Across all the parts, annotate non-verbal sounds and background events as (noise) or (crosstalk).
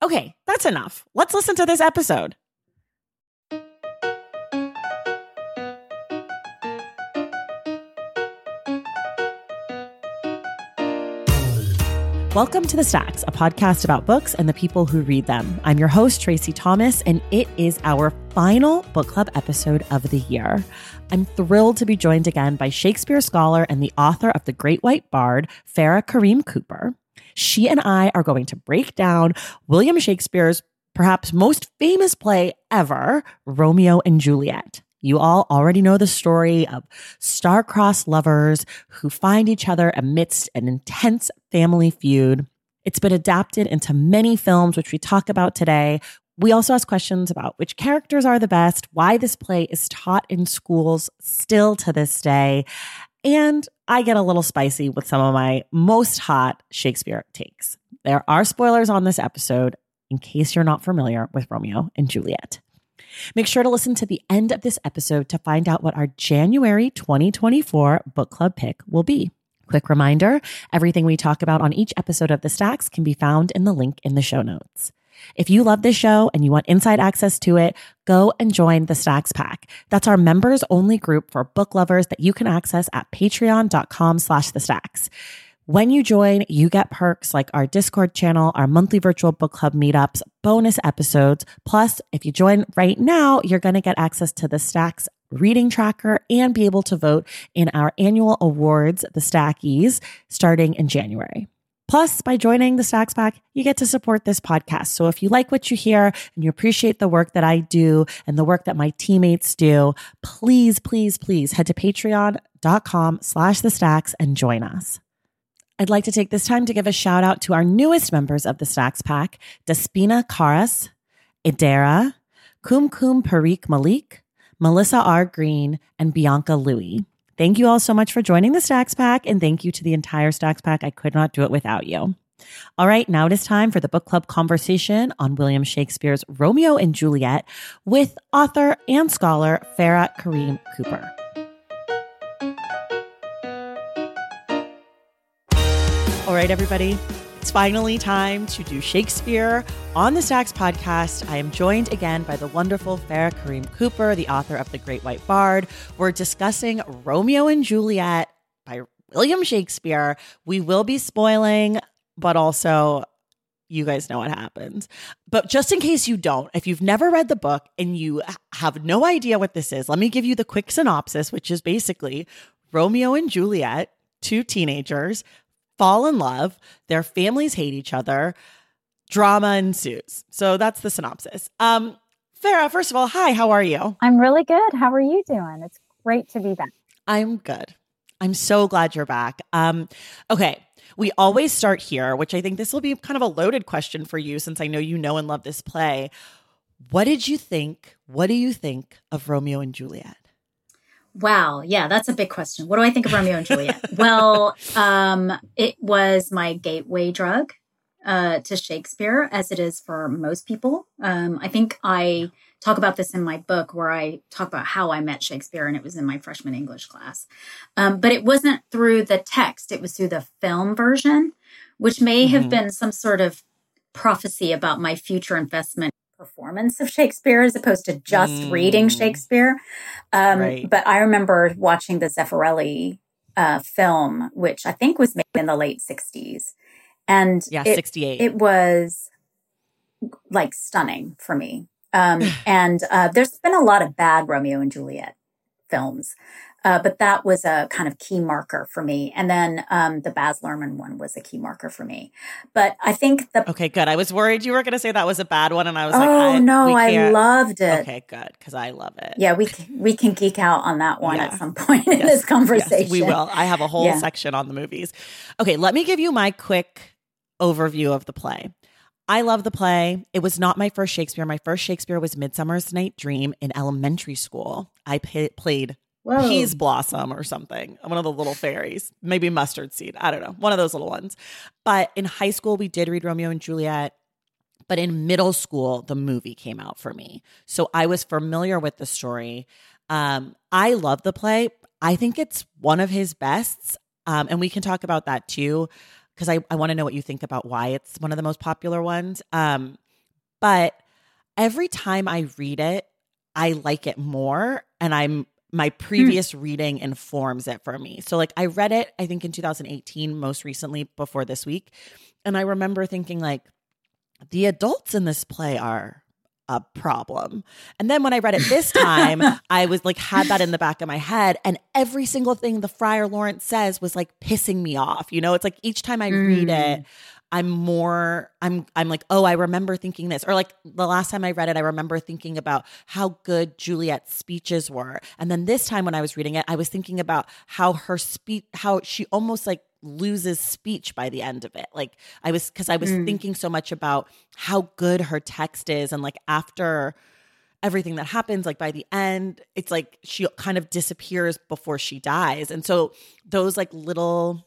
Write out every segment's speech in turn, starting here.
Okay, that's enough. Let's listen to this episode. Welcome to The Stacks, a podcast about books and the people who read them. I'm your host, Tracy Thomas, and it is our final book club episode of the year. I'm thrilled to be joined again by Shakespeare scholar and the author of The Great White Bard, Farah Karim-Cooper. She and I are going to break down William Shakespeare's perhaps most famous play ever, Romeo and Juliet. You all already know the story of star-crossed lovers who find each other amidst an intense family feud. It's been adapted into many films, which we talk about today. We also ask questions about which characters are the best, why this play is taught in schools still to this day, and I get a little spicy with some of my most hot Shakespeare takes. There are spoilers on this episode in case you're not familiar with Romeo and Juliet. Make sure to listen to the end of this episode to find out what our January 2024 book club pick will be. Quick reminder everything we talk about on each episode of The Stacks can be found in the link in the show notes. If you love this show and you want inside access to it, go and join the Stacks Pack. That's our members only group for book lovers that you can access at patreon.com slash the stacks. When you join, you get perks like our Discord channel, our monthly virtual book club meetups, bonus episodes. Plus, if you join right now, you're going to get access to the Stacks reading tracker and be able to vote in our annual awards, the Stackies, starting in January. Plus, by joining the Stacks Pack, you get to support this podcast. So if you like what you hear and you appreciate the work that I do and the work that my teammates do, please, please, please head to patreon.com slash the stacks and join us. I'd like to take this time to give a shout out to our newest members of the Stacks Pack, Despina Karas, Idera, Kum Parikh Malik, Melissa R. Green, and Bianca Louie. Thank you all so much for joining the Stacks Pack, and thank you to the entire Stacks Pack. I could not do it without you. All right, now it is time for the book club conversation on William Shakespeare's Romeo and Juliet with author and scholar Farah Kareem Cooper. All right, everybody, it's finally time to do Shakespeare on the Stacks podcast. I am joined again by the wonderful Farah Karim-Cooper, the author of The Great White Bard. We're discussing Romeo and Juliet by William Shakespeare. We will be spoiling, but also you guys know what happens. But just in case you don't, if you've never read the book and you have no idea what this is, let me give you the quick synopsis, which is basically Romeo and Juliet, two teenagers, fall in love, their families hate each other, drama ensues. So that's the synopsis. Um, Farah, first of all, hi, how are you? I'm really good. How are you doing? It's great to be back. I'm good. I'm so glad you're back. Um, okay. We always start here, which I think this will be kind of a loaded question for you since I know you know and love this play. What did you think? What do you think of Romeo and Juliet? Wow. Yeah, that's a big question. What do I think of Romeo and Juliet? well, um, it was my gateway drug uh, to Shakespeare, as it is for most people. Um, I think I talk about this in my book where I talk about how I met Shakespeare, and it was in my freshman English class. Um, but it wasn't through the text, it was through the film version, which may mm-hmm. have been some sort of prophecy about my future investment performance of Shakespeare as opposed to just mm. reading Shakespeare. Um, right. But I remember watching the Zeffirelli uh, film, which I think was made in the late 60s. And yeah, it, 68. It was like stunning for me. Um, (sighs) and uh, there's been a lot of bad Romeo and Juliet films. Uh, but that was a kind of key marker for me. And then um, the Baz Luhrmann one was a key marker for me. But I think the okay, good. I was worried you were going to say that was a bad one, and I was oh, like, oh no, I loved it. Okay, good because I love it. Yeah, we can, we can geek out on that one yeah. at some (laughs) point yes. in this conversation. Yes, we will. I have a whole yeah. section on the movies. Okay, let me give you my quick overview of the play. I love the play. It was not my first Shakespeare. My first Shakespeare was Midsummer's Night Dream in elementary school. I p- played Whoa. Peaseblossom or something, one of the little fairies, maybe mustard seed. I don't know, one of those little ones. But in high school, we did read Romeo and Juliet. But in middle school, the movie came out for me. So I was familiar with the story. Um, I love the play. I think it's one of his bests. Um, and we can talk about that too, because I, I want to know what you think about why it's one of the most popular ones. Um, but every time I read it, I like it more. And I'm my hmm. previous mm. reading informs it for me. So like I read it I think in 2018 most recently before this week and I remember thinking like the adults in this play are a problem. And then when I read it this time, (laughs) I was like had that in the back of my head and every single thing the friar Lawrence says was like pissing me off. You know, it's like each time I mm. read it, hmm. I'm more I'm I'm like, "Oh, I remember thinking this." Or like the last time I read it, I remember thinking about how good Juliet's speeches were. And then this time when I was reading it, I was thinking about how her speech how she almost like loses speech by the end of it. Like I was cuz I was mm. thinking so much about how good her text is and like after everything that happens like by the end it's like she kind of disappears before she dies and so those like little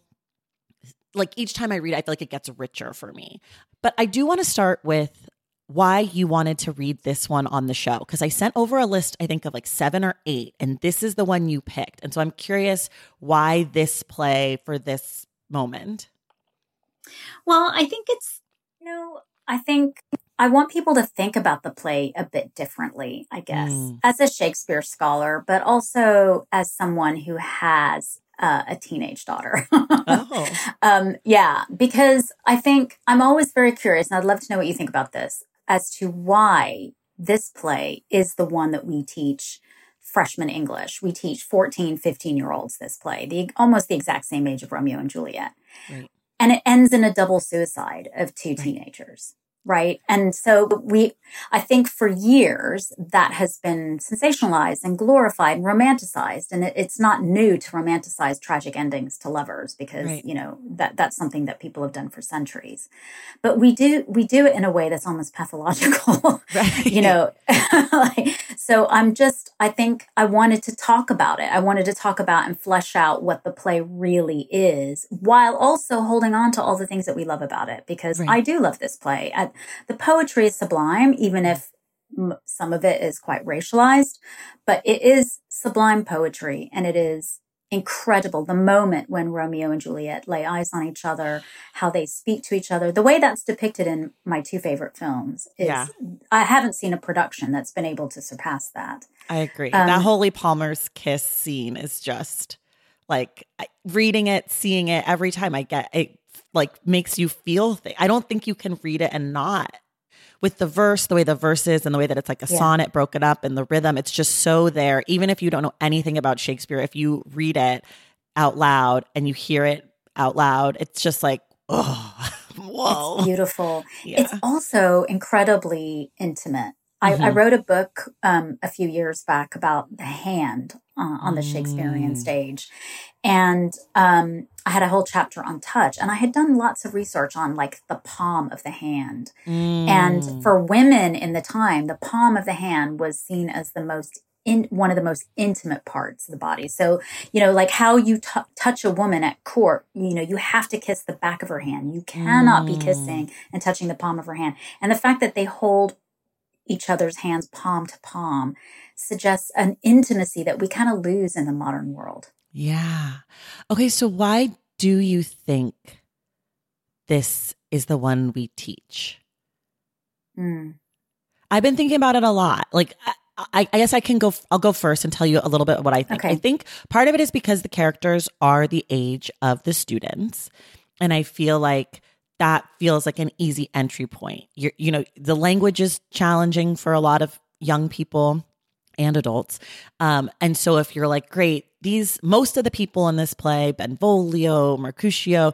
like each time I read, I feel like it gets richer for me. But I do want to start with why you wanted to read this one on the show because I sent over a list, I think, of like seven or eight, and this is the one you picked. And so I'm curious why this play for this moment. Well, I think it's, you know, I think I want people to think about the play a bit differently, I guess, mm. as a Shakespeare scholar, but also as someone who has uh, a teenage daughter. (laughs) oh. Um, yeah, because I think I'm always very curious, and I'd love to know what you think about this as to why this play is the one that we teach freshman English. We teach 14, 15 year olds this play, the almost the exact same age of Romeo and Juliet. Right. And it ends in a double suicide of two right. teenagers right? And so we, I think for years that has been sensationalized and glorified and romanticized. And it, it's not new to romanticize tragic endings to lovers because, right. you know, that, that's something that people have done for centuries. But we do, we do it in a way that's almost pathological, (laughs) right. you know? (laughs) so I'm just, I think I wanted to talk about it. I wanted to talk about and flesh out what the play really is while also holding on to all the things that we love about it because right. I do love this play. I, the poetry is sublime, even if some of it is quite racialized, but it is sublime poetry and it is incredible. The moment when Romeo and Juliet lay eyes on each other, how they speak to each other, the way that's depicted in my two favorite films is yeah. I haven't seen a production that's been able to surpass that. I agree. Um, that Holy Palmer's kiss scene is just like reading it, seeing it every time I get it like makes you feel. I don't think you can read it and not. With the verse, the way the verse is and the way that it's like a yeah. sonnet broken up and the rhythm, it's just so there. Even if you don't know anything about Shakespeare, if you read it out loud and you hear it out loud, it's just like, (laughs) oh, whoa. It's beautiful. Yeah. It's also incredibly intimate. I, mm-hmm. I, wrote a book um, a few years back about the hand uh, on the Shakespearean mm. stage. And um, I had a whole chapter on touch, and I had done lots of research on like the palm of the hand. Mm. And for women in the time, the palm of the hand was seen as the most in one of the most intimate parts of the body. So, you know, like how you t- touch a woman at court, you know, you have to kiss the back of her hand. You cannot mm. be kissing and touching the palm of her hand. And the fact that they hold each other's hands palm to palm suggests an intimacy that we kind of lose in the modern world. Yeah. Okay. So, why do you think this is the one we teach? Mm. I've been thinking about it a lot. Like, I, I, guess I can go. I'll go first and tell you a little bit of what I think. Okay. I think part of it is because the characters are the age of the students, and I feel like that feels like an easy entry point. You're, you know, the language is challenging for a lot of young people and adults. Um, and so if you're like, great, these most of the people in this play, Benvolio, Mercutio,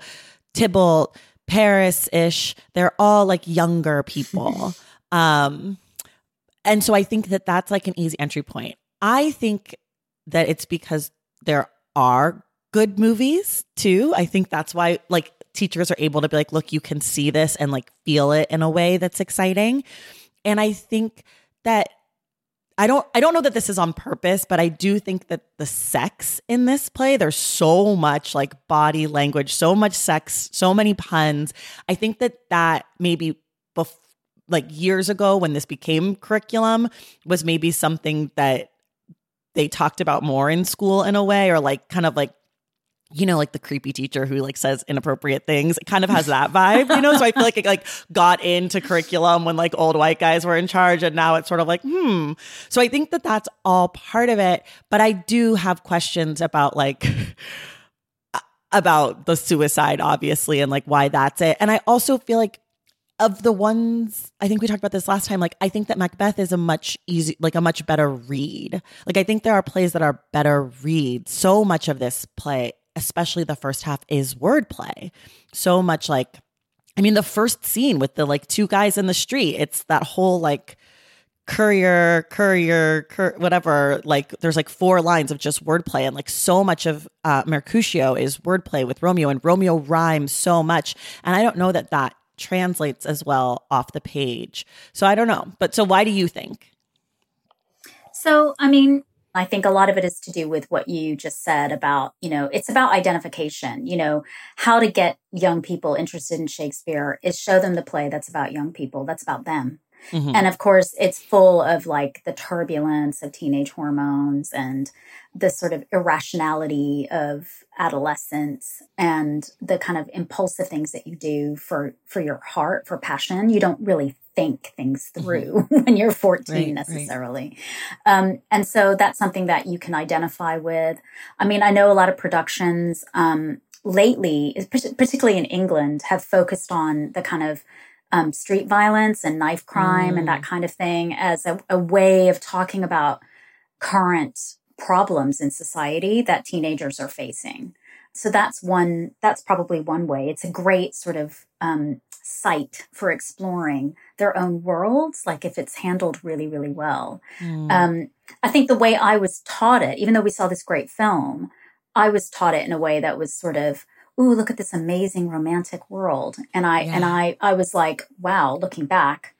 Tybalt, Paris ish, they're all like younger people. (laughs) um, and so I think that that's like an easy entry point. I think that it's because there are good movies too. I think that's why like teachers are able to be like, look, you can see this and like feel it in a way that's exciting. And I think that I don't I don't know that this is on purpose, but I do think that the sex in this play, there's so much like body language, so much sex, so many puns. I think that that maybe bef- like years ago when this became curriculum was maybe something that they talked about more in school in a way or like kind of like you know, like the creepy teacher who like says inappropriate things. It kind of has that vibe, you know. So I feel like it like got into curriculum when like old white guys were in charge, and now it's sort of like hmm. So I think that that's all part of it. But I do have questions about like about the suicide, obviously, and like why that's it. And I also feel like of the ones I think we talked about this last time, like I think that Macbeth is a much easy, like a much better read. Like I think there are plays that are better read. So much of this play especially the first half, is wordplay. So much like, I mean, the first scene with the like two guys in the street, it's that whole like courier, courier, cur- whatever. Like, there's like four lines of just wordplay, and like so much of uh, Mercutio is wordplay with Romeo, and Romeo rhymes so much. And I don't know that that translates as well off the page. So I don't know. But so why do you think? So, I mean, I think a lot of it is to do with what you just said about, you know, it's about identification. You know, how to get young people interested in Shakespeare is show them the play that's about young people, that's about them. Mm-hmm. And of course, it's full of like the turbulence of teenage hormones and the sort of irrationality of adolescence and the kind of impulsive things that you do for for your heart, for passion. You don't really think things mm-hmm. through mm-hmm. (laughs) when you're 14 right, necessarily. Right. Um, and so that's something that you can identify with. I mean, I know a lot of productions um, lately, particularly in England, have focused on the kind of um, street violence and knife crime mm. and that mm. kind of thing as a, a way of talking about current problems in society that teenagers are facing. So that's one, that's probably one way. It's a great sort of um, site for exploring their own worlds, like if it's handled really, really well. Mm. Um, I think the way I was taught it, even though we saw this great film, I was taught it in a way that was sort of, ooh, look at this amazing romantic world. And I yeah. and I I was like, wow, looking back,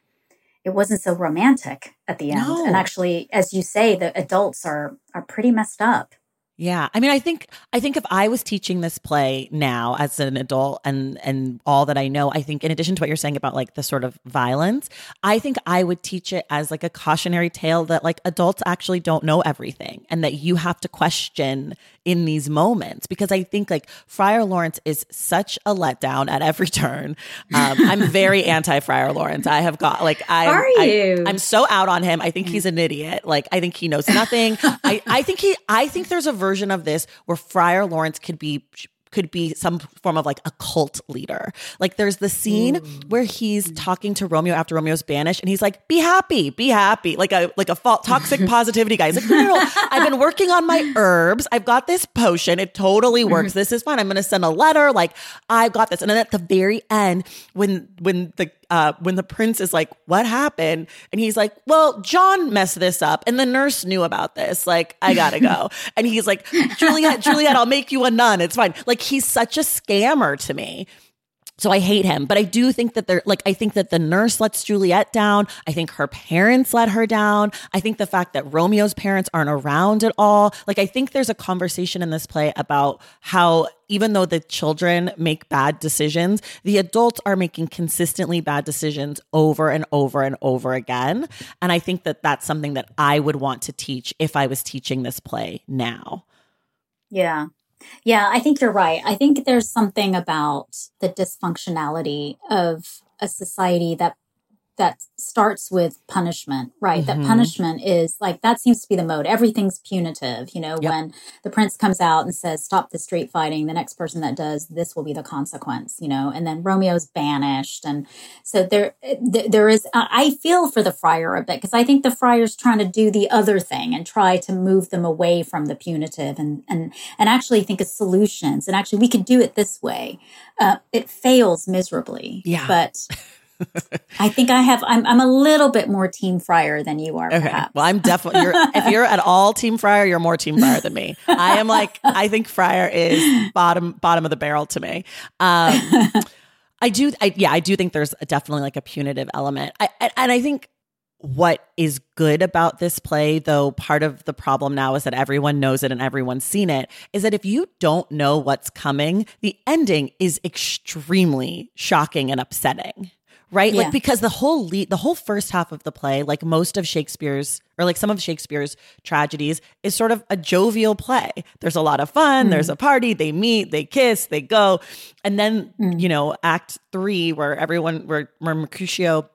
it wasn't so romantic at the end. No. And actually, as you say, the adults are are pretty messed up. Yeah. I mean, I think I think if I was teaching this play now as an adult and and all that I know, I think in addition to what you're saying about like the sort of violence, I think I would teach it as like a cautionary tale that like adults actually don't know everything and that you have to question in these moments because I think like Friar Lawrence is such a letdown at every turn. Um, I'm very (laughs) anti Friar Lawrence. I have got like I are you? I, am so out on him. I think he's an idiot. Like I think he knows nothing. I I think he I think there's a version of this where Friar Lawrence could be could be some form of like a cult leader. Like there's the scene Ooh. where he's talking to Romeo after Romeo's banished and he's like, be happy, be happy. Like a like a fault, toxic (laughs) positivity guy. He's like, no, no, no, I've been working on my herbs. I've got this potion. It totally works. Mm-hmm. This is fine. I'm gonna send a letter. Like, I've got this. And then at the very end, when when the uh, when the prince is like, "What happened?" and he's like, "Well, John messed this up, and the nurse knew about this. Like, I gotta go." (laughs) and he's like, "Juliet, Juliet, I'll make you a nun. It's fine." Like, he's such a scammer to me. So I hate him, but I do think that they're like, I think that the nurse lets Juliet down. I think her parents let her down. I think the fact that Romeo's parents aren't around at all. Like, I think there's a conversation in this play about how even though the children make bad decisions, the adults are making consistently bad decisions over and over and over again. And I think that that's something that I would want to teach if I was teaching this play now. Yeah. Yeah, I think you're right. I think there's something about the dysfunctionality of a society that that starts with punishment, right? Mm-hmm. That punishment is like that seems to be the mode. Everything's punitive, you know, yep. when the prince comes out and says, Stop the street fighting, the next person that does, this will be the consequence, you know, and then Romeo's banished. And so there there is I feel for the friar a bit because I think the friar's trying to do the other thing and try to move them away from the punitive and and and actually think of solutions. And actually we could do it this way. Uh, it fails miserably. Yeah. But (laughs) (laughs) I think I have. I'm, I'm a little bit more Team Friar than you are. Okay. Perhaps. Well, I'm definitely. You're, if you're at all Team Friar, you're more Team Friar than me. I am like. I think Friar is bottom bottom of the barrel to me. Um, (laughs) I do. I, yeah, I do think there's definitely like a punitive element. I, and I think what is good about this play, though part of the problem now is that everyone knows it and everyone's seen it, is that if you don't know what's coming, the ending is extremely shocking and upsetting right? Yeah. Like because the whole lead, the whole first half of the play, like most of Shakespeare's or like some of Shakespeare's tragedies, is sort of a jovial play. There's a lot of fun. Mm. There's a party. They meet. They kiss. They go, and then mm. you know, Act Three, where everyone, where, where Mercutio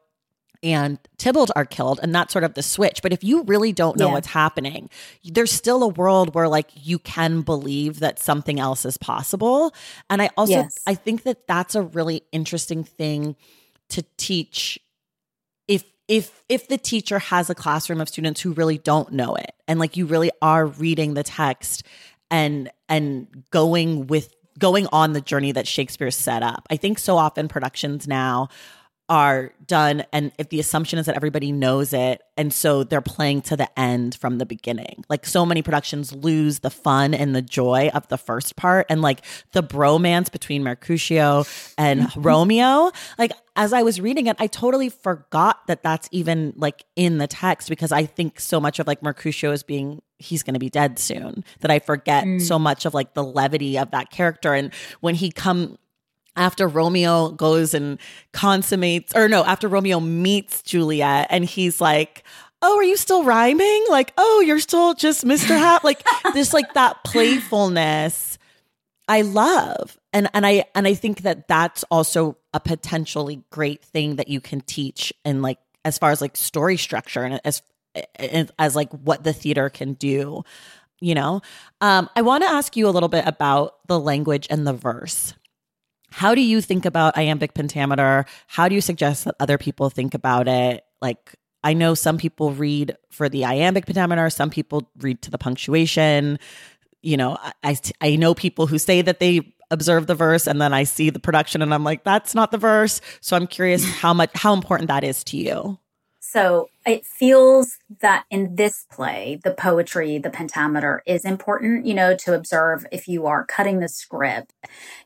and Tybalt are killed, and that's sort of the switch. But if you really don't know yeah. what's happening, there's still a world where like you can believe that something else is possible. And I also yes. I think that that's a really interesting thing to teach if if if the teacher has a classroom of students who really don't know it and like you really are reading the text and and going with going on the journey that Shakespeare set up. I think so often productions now are done and if the assumption is that everybody knows it and so they're playing to the end from the beginning. Like so many productions lose the fun and the joy of the first part and like the bromance between mercutio and (laughs) romeo. Like as i was reading it i totally forgot that that's even like in the text because i think so much of like mercutio is being he's going to be dead soon that i forget mm. so much of like the levity of that character. And when he come after Romeo goes and consummates, or no, after Romeo meets Juliet and he's like, Oh, are you still rhyming? Like, oh, you're still just Mr. Hat. (laughs) like this, like that playfulness I love. And, and I, and I think that that's also a potentially great thing that you can teach and like, as far as like story structure and as, as like what the theater can do, you know? Um, I want to ask you a little bit about the language and the verse how do you think about iambic pentameter? How do you suggest that other people think about it? Like, I know some people read for the iambic pentameter, some people read to the punctuation. You know, I, I know people who say that they observe the verse and then I see the production and I'm like, that's not the verse. So I'm curious how much, how important that is to you. So it feels that in this play, the poetry, the pentameter is important, you know, to observe if you are cutting the script.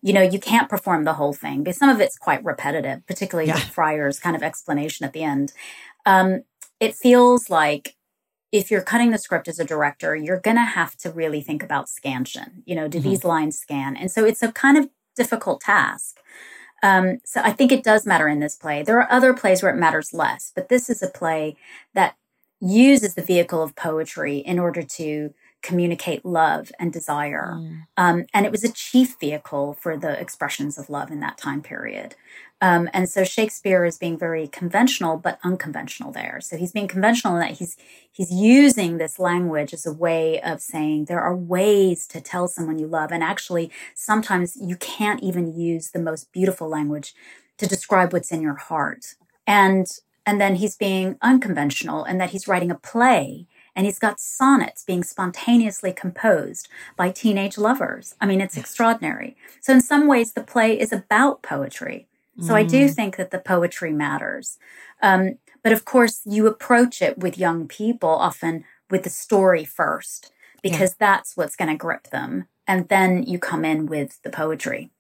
You know, you can't perform the whole thing because some of it's quite repetitive, particularly yeah. Friar's kind of explanation at the end. Um, it feels like if you're cutting the script as a director, you're going to have to really think about scansion. You know, do mm-hmm. these lines scan? And so it's a kind of difficult task. Um, so I think it does matter in this play. There are other plays where it matters less, but this is a play that uses the vehicle of poetry in order to communicate love and desire. Mm. Um, and it was a chief vehicle for the expressions of love in that time period. Um, and so Shakespeare is being very conventional, but unconventional there. So he's being conventional in that he's he's using this language as a way of saying there are ways to tell someone you love. And actually, sometimes you can't even use the most beautiful language to describe what's in your heart. And and then he's being unconventional in that he's writing a play and he's got sonnets being spontaneously composed by teenage lovers. I mean, it's extraordinary. So in some ways, the play is about poetry so mm. I do mm. think that the poetry matters. Um, but of course, you approach it with young people often with the story first, because yeah. that's what's going to grip them. And then you come in with the poetry.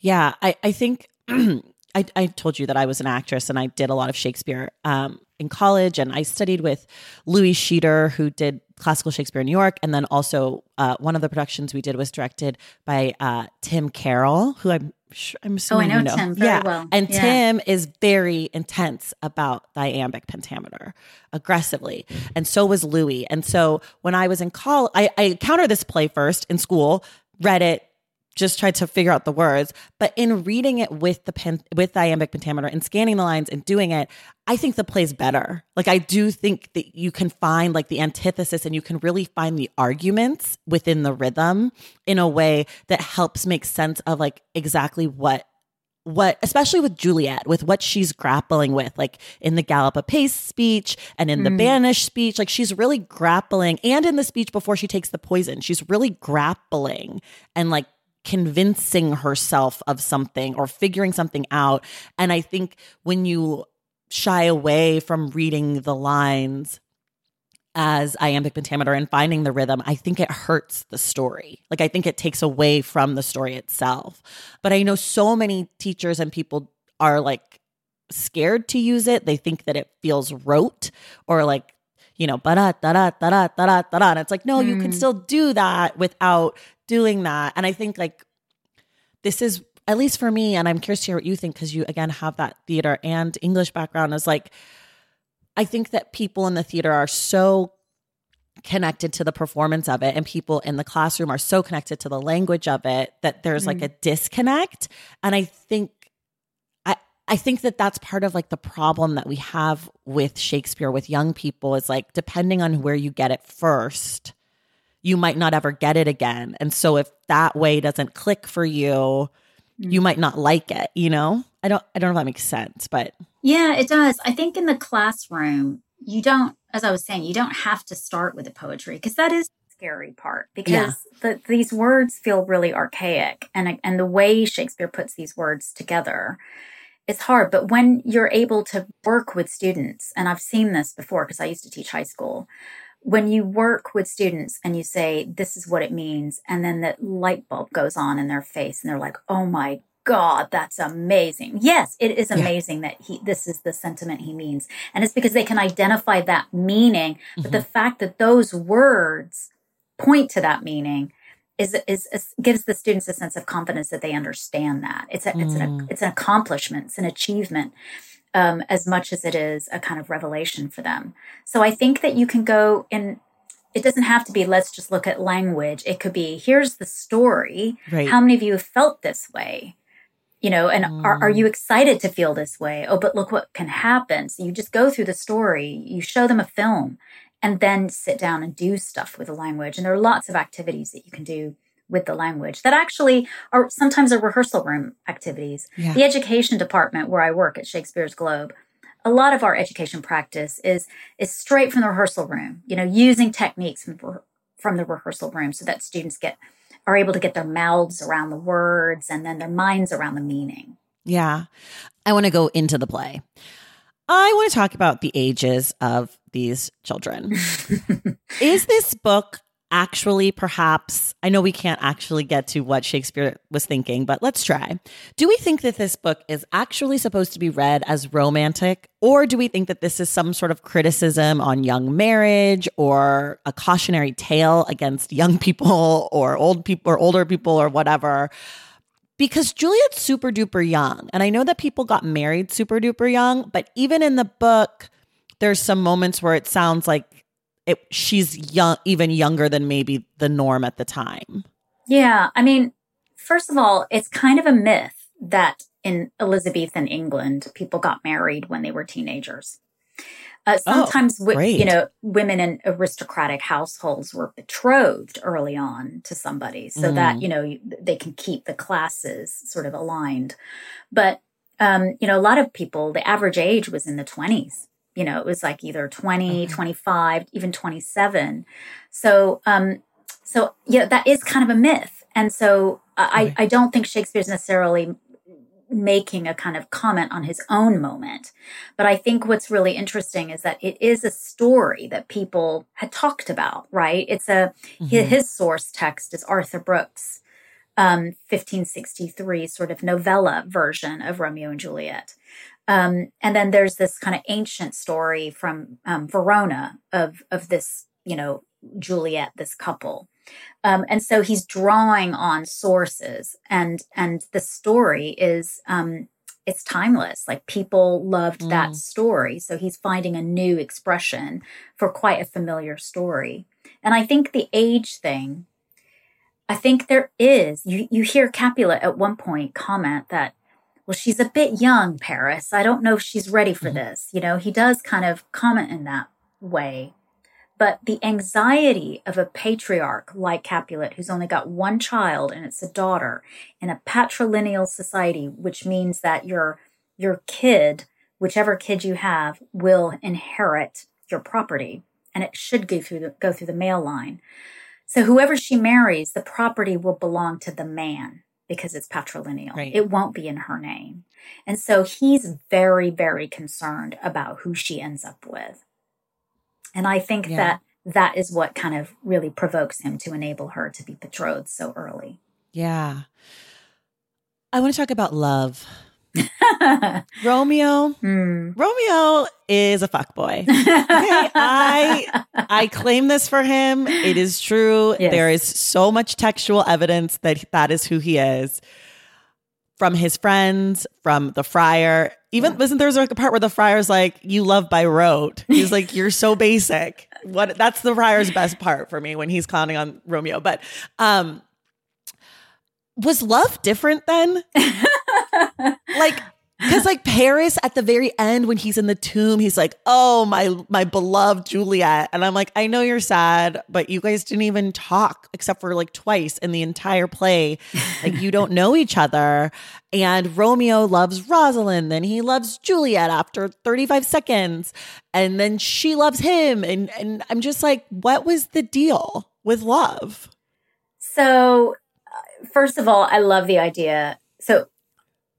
Yeah, I, I think (clears throat) I, I told you that I was an actress and I did a lot of Shakespeare um, in college. And I studied with Louis Scheeder, who did classical Shakespeare in New York. And then also uh, one of the productions we did was directed by uh, Tim Carroll, who I'm I'm assuming oh, I know, you know. Tim very yeah. well. And yeah. Tim is very intense about iambic pentameter aggressively. And so was Louis. And so when I was in college, I, I encountered this play first in school, read it, just tried to figure out the words. But in reading it with the pen, with the iambic pentameter and scanning the lines and doing it, I think the play's better. Like I do think that you can find like the antithesis and you can really find the arguments within the rhythm in a way that helps make sense of like exactly what what especially with Juliet with what she's grappling with like in the Gallop Apace speech and in the mm. Banish speech like she's really grappling and in the speech before she takes the poison she's really grappling and like convincing herself of something or figuring something out and I think when you shy away from reading the lines as iambic pentameter and finding the rhythm, I think it hurts the story. Like I think it takes away from the story itself. But I know so many teachers and people are like scared to use it. They think that it feels rote or like, you know, da da da da da da da da. And it's like, no, mm. you can hmm. still do that without doing that. And I think like this is at least for me, and I'm curious to hear what you think because you again have that theater and English background, is like I think that people in the theater are so connected to the performance of it and people in the classroom are so connected to the language of it that there's mm like a disconnect and i think i i think that that's part of like the problem that we have with shakespeare with young people is like depending on where you get it first you might not ever get it again and so if that way doesn't click for you mm you might not like it you know i don't i don't know if that makes sense but yeah, it does. I think in the classroom, you don't, as I was saying, you don't have to start with the poetry because that is the scary part because yeah. the, these words feel really archaic and and the way Shakespeare puts these words together is hard. But when you're able to work with students, and I've seen this before because I used to teach high school, when you work with students and you say, this is what it means, and then the light bulb goes on in their face and they're like, oh my God, that's amazing. Yes, it is amazing yeah. that he this is the sentiment he means. And it's because they can identify that meaning, mm-hmm. but the mm-hmm. fact that those words point to that meaning is, is, is, gives the students a sense of confidence that they understand that. It's a, mm. it's an it's an accomplishment, it's an achievement. Um, as much as it is a kind of revelation for them. So I think that you can go in it doesn't have to be let's just look at language it could be here's the story right. how many of you have felt this way you know and mm. are, are you mm. excited to feel this way oh but look what can happen so you just go through the story you show them a film and then sit down and do stuff with the language and there are lots of activities that you can do with the language that actually are sometimes are rehearsal room activities yeah. the education department where i work at shakespeare's globe a lot of our education practice is is straight from the rehearsal room you know using techniques from, from the rehearsal room so that students get are able to get their mouths around the words and then their minds around the meaning. Yeah. I want to go into the play. I want to talk about the ages of these children. (laughs) Is this book actually perhaps I know we can't actually get to what Shakespeare was thinking, but let's try. Do we think that this book is actually supposed to be read as romantic or do we think that this is some sort of criticism on young marriage or a cautionary tale against young people or old people or older people or whatever? Because Juliet's super duper young. And I know that people got married super duper young, but even in the book there's some moments where it sounds like it, she's young, even younger than maybe the norm at the time. Yeah. I mean, first of all, it's kind of a myth that in Elizabethan England, people got married when they were teenagers. Uh, oh, sometimes, oh, you know, women in aristocratic households were betrothed early on to somebody so mm. that, you know, they can keep the classes sort of aligned. But, um, you know, a lot of people, the average age was in the 20s you know, it was like either 20, okay. 25, even 27. So, um, so yeah, that is kind of a myth. And so I, I don't think Shakespeare's necessarily making a kind of comment on his own moment. But I think what's really interesting is that it is a story that people had talked about, right? It's a, mm-hmm. his, source text is Arthur Brooke's um, 1563 sort of novella version of Romeo and Juliet. Um, and then there's this kind of ancient story from um, Verona of of this, you know, Juliet, this couple. Um, and so he's drawing on sources, and and the story is um, it's timeless. Like people loved mm. that story, so he's finding a new expression for quite a familiar story. And I think the age thing I think there is. You you hear Capulet at one point comment that, well, she's a bit young, Paris. I don't know if she's ready for mm-hmm. this. You know, he does kind of comment in that way. But the anxiety of a patriarch like Capulet, who's only got one child and it's a daughter, in a patrilineal society, which means that your your kid, whichever kid you have, will inherit your property, and it should go through the, go through the male line. So whoever she marries, the property will belong to the man because it's patrilineal. Right. It won't be in her name. And so he's very, very concerned about who she ends up with. And I think yeah. that that is what kind of really provokes him to enable her to be betrothed so early. Yeah. I want to talk about love (laughs) Romeo. Mm. Romeo is a fuck boy. (laughs) Okay, I I claim this for him. It is true. Yes. There is so much textual evidence that that is who he is. From his friends, from the friar. Even yeah. isn't there's like a part where the friar's like, "You love by rote." He's like, "You're so basic." What? That's the friar's best part for me when he's clowning on Romeo. But um, was love different then? (laughs) like because like Paris at the very end when he's in the tomb, he's like, "Oh my my beloved Juliet," and I'm like, "I know you're sad, but you guys didn't even talk except for like twice in the entire play. Like you don't know each other." And Romeo loves Rosalind, then he loves Juliet after 35 seconds, and then she loves him, and and I'm just like, what was the deal with love? So, uh, first of all, I love the idea. So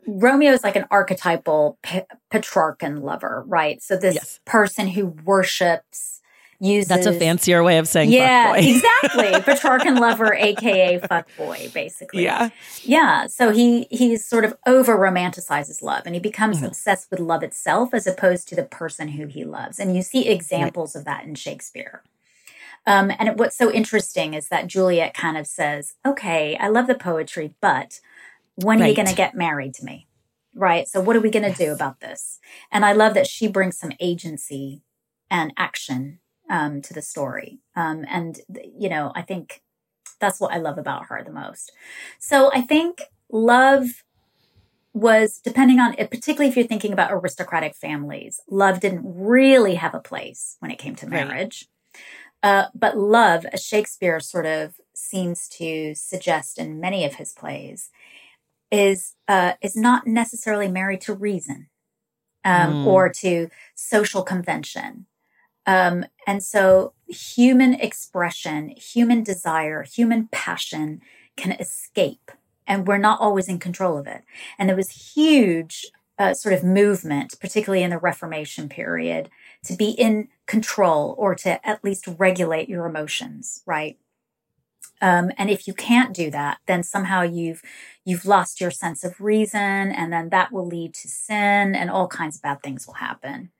Romeo is like an archetypal P- Petrarchan lover, right? So this yes. person who worships, uses. That's a fancier way of saying yeah, (laughs) exactly. Petrarchan lover, aka fuckboy, basically. Yeah, yeah. So he he's sort of over romanticizes love, and he becomes mm-hmm. obsessed with love itself as opposed to the person who he loves. And you see examples right. of that in Shakespeare. Um, and what's so interesting is that Juliet kind of says, "Okay, I love the poetry, but." When right. are you going to get married to me? Right. So, what are we going to yes. do about this? And I love that she brings some agency and action um, to the story. Um, and, you know, I think that's what I love about her the most. So, I think love was depending on it, particularly if you're thinking about aristocratic families, love didn't really have a place when it came to marriage. Right. Uh, but love, as Shakespeare sort of seems to suggest in many of his plays, is uh, is not necessarily married to reason um, mm. or to social convention. Um, and so human expression, human desire, human passion can escape, and we're not always in control of it. And there was huge uh, sort of movement, particularly in the Reformation period, to be in control or to at least regulate your emotions, right? Um, and if you can't do that, then somehow you've you've lost your sense of reason, and then that will lead to sin, and all kinds of bad things will happen.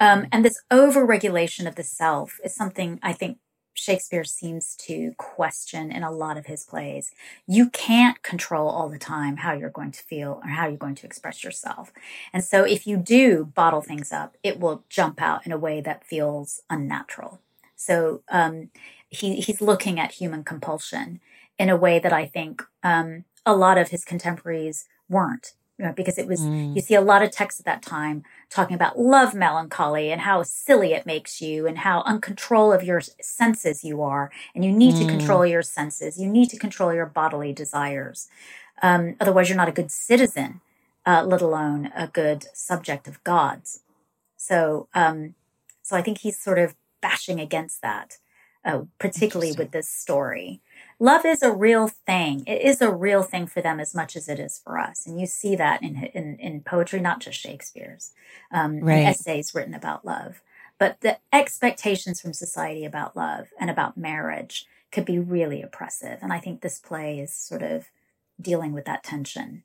Um, and this overregulation of the self is something I think Shakespeare seems to question in a lot of his plays. You can't control all the time how you're going to feel or how you're going to express yourself. And so if you do bottle things up, it will jump out in a way that feels unnatural. So um, he, he's looking at human compulsion in a way that I think um, a lot of his contemporaries weren't. You know, because it was, mm. you see a lot of texts at that time talking about love melancholy and how silly it makes you and how uncontrol of your senses you are. And you need mm. to control your senses. You need to control your bodily desires. Um, otherwise, you're not a good citizen, uh, let alone a good subject of God's. So, um, so I think he's sort of bashing against that uh, particularly with this story. Love is a real thing. It is a real thing for them as much as it is for us, and you see that in in, in poetry, not just Shakespeare's um, right. essays written about love, but the expectations from society about love and about marriage could be really oppressive. And I think this play is sort of dealing with that tension.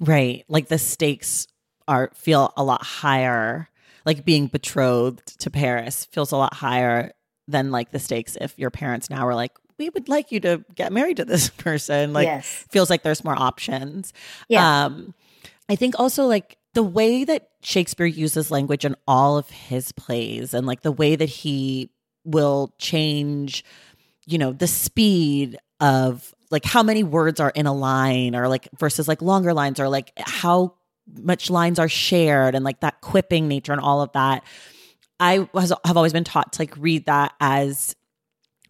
Right, like the stakes are feel a lot higher. Like being betrothed to Paris feels a lot higher than like the stakes if your parents now are like, we would like you to get married to this (laughs) person. Like yes. feels like there's more options. Yeah. Um, I think also like the way that Shakespeare uses language in all of his plays and like the way that he will change, you know, the speed of like how many words are in a line or like versus like longer lines or like how much lines are shared and like that quipping nature and all of that. I was have always been taught to like read that as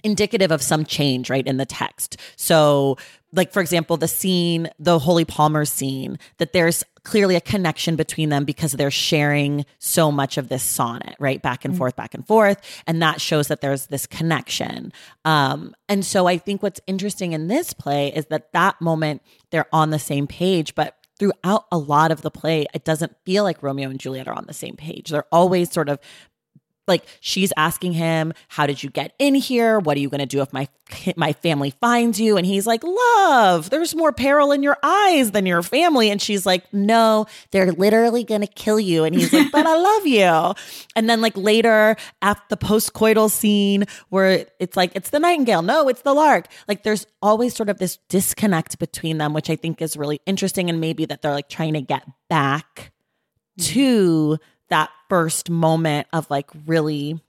indicative of some change right in the text so like for example the scene the holy palmer scene that there's clearly a connection between them because they're sharing so much of this sonnet right back and mm-hmm. forth back and forth and that shows that there's this connection um and so i think what's interesting in this play is that that moment they're on the same page but throughout a lot of the play, it doesn't feel like Romeo and Juliet are on the same page. They're always sort of like she's asking him how did you get in here? What are you going to do if my my family finds you? And he's like love there's more peril in your eyes than your family. And she's like no they're literally going to kill you. And he's like but i love you. (laughs) And then like later at the postcoital scene where it's like it's the nightingale. No it's the lark. Like there's always sort of this disconnect between them which i think is really interesting and maybe that they're like trying to get back mm-hmm. to that first moment of like really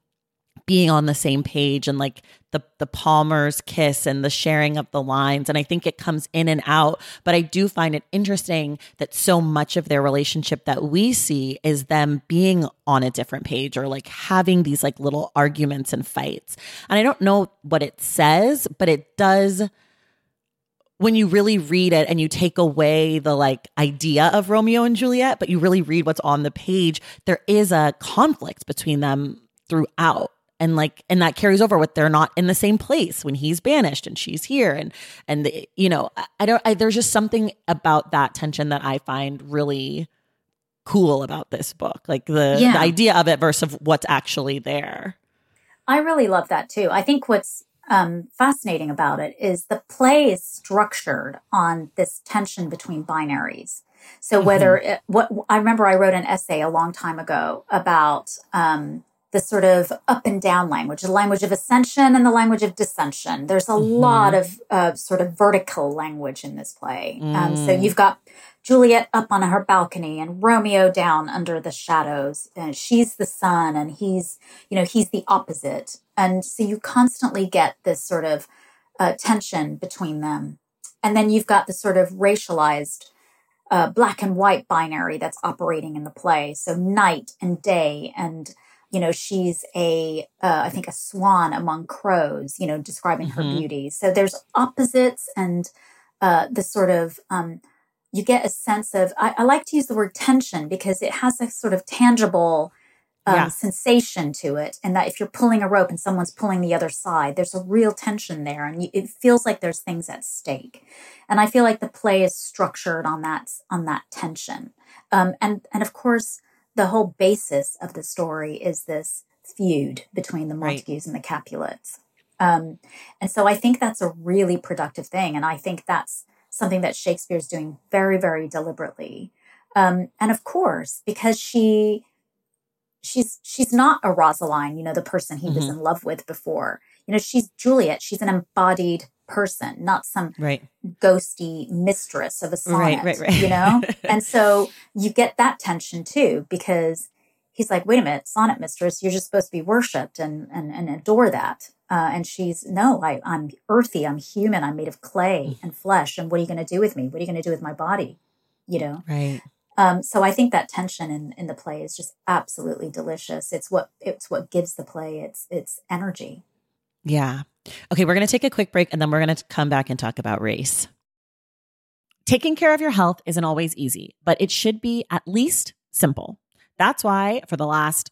being on the same page and like the the Palmer's kiss and the sharing of the lines. And I think it comes in and out but I do find it interesting that so much of their relationship that we see is them being on a different page or like having these like little arguments and fights. And I don't know what it says but it does when you really read it and you take away the like idea of Romeo and Juliet, but you really read what's on the page, there is a conflict between them throughout. And like, and that carries over with they're not in the same place when he's banished and she's here. And, and, the, you know, I don't, I, there's just something about that tension that I find really cool about this book. Like the, yeah. the idea of it versus what's actually there. I really love that too. I think what's um, fascinating about it is the play is structured on this tension between binaries. So mm-hmm. whether mm-hmm. it, what I remember, I wrote an essay a long time ago about um, the sort of up and down language, the language of ascension and the language of descension. There's a mm-hmm. lot of uh, sort of vertical language in this play. Mm. Um, so you've got Juliet up on her balcony and Romeo down under the shadows. And she's the sun and he's, you know, he's the opposite. And so you constantly get this sort of uh, tension between them. And then you've got the sort of racialized uh, black and white binary that's operating in the play. So night and day and you know she's a uh, I think a swan among crows you know describing mm-hmm. her beauty so there's opposites and uh, the sort of um, you get a sense of I, I, like to use the word tension because it has a sort of tangible um, yeah. sensation to it and that if you're pulling a rope and someone's pulling the other side there's a real tension there and you, it feels like there's things at stake and i feel like the play is structured on that on that tension um, and and of course the whole basis of the story is this feud between the montagues right. and the capulets um, and so i think that's a really productive thing and i think that's something that Shakespeare's doing very, very deliberately. Um, and of course, because she she's she's not a Rosaline, you know, the person he mm-hmm. was in love with before. You know, she's Juliet. She's an embodied person, not some right. ghosty mistress of a sonnet. Right, right, right. You know, (laughs) and so you get that tension too because he's like, "Wait a minute, sonnet mistress, you're just supposed to be worshipped and and, and adore that." Uh, and she's, no, I, I'm earthy. I'm human. I'm made of clay mm. and flesh. And what are you going to do with me? What are you going to do with my body? You know? Right. Um, so I think that tension in, in the play is just absolutely delicious. It's what it's what gives the play its its energy. Yeah. Okay, we're going to take a quick break and then we're going to come back and talk about race. Taking care of your health isn't always easy, but it should be at least simple. That's why for the last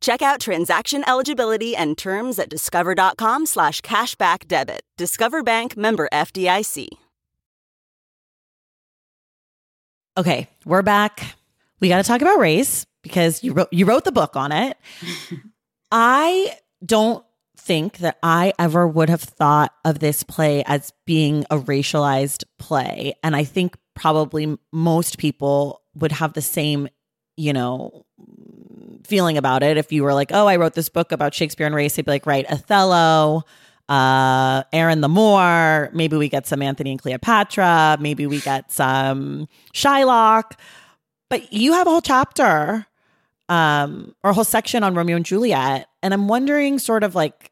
Check out transaction eligibility and terms at discover.com slash cashback debit. Discover Bank member FDIC. Okay, we're back. We got to talk about race because you wrote you wrote the book on it. (laughs) I don't think that I ever would have thought of this play as being a racialized play and I think probably most people would have the same, you know, feeling about it. If you were like, oh, I wrote this book about Shakespeare and race, they'd be like, right, Othello, uh, Aaron the Moor, maybe we get some Antony and Cleopatra, maybe we get some Shylock. But you have a whole chapter um, or a whole section on Romeo and Juliet. And I'm wondering, sort of like,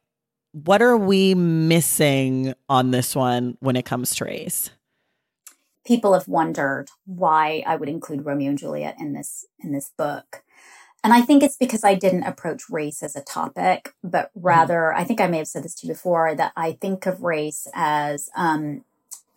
what are we missing on this one when it comes to race? People have wondered why I would include Romeo and Juliet in this in this book. And I think it's because I didn't approach race as a topic, but mm-hmm. rather. I think I may have said this to you before that I think of race as um,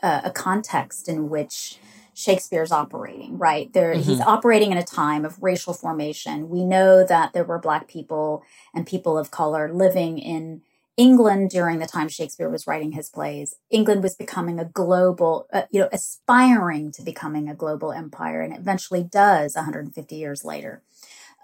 a, a, context in which Shakespeare's operating, right? There, mm-hmm. he's operating in a time of racial formation. We know that there were Black people and people of color living in England during the time Shakespeare was writing his plays. England was becoming a global, uh, you know, aspiring to becoming a global empire, and eventually does 150 years later.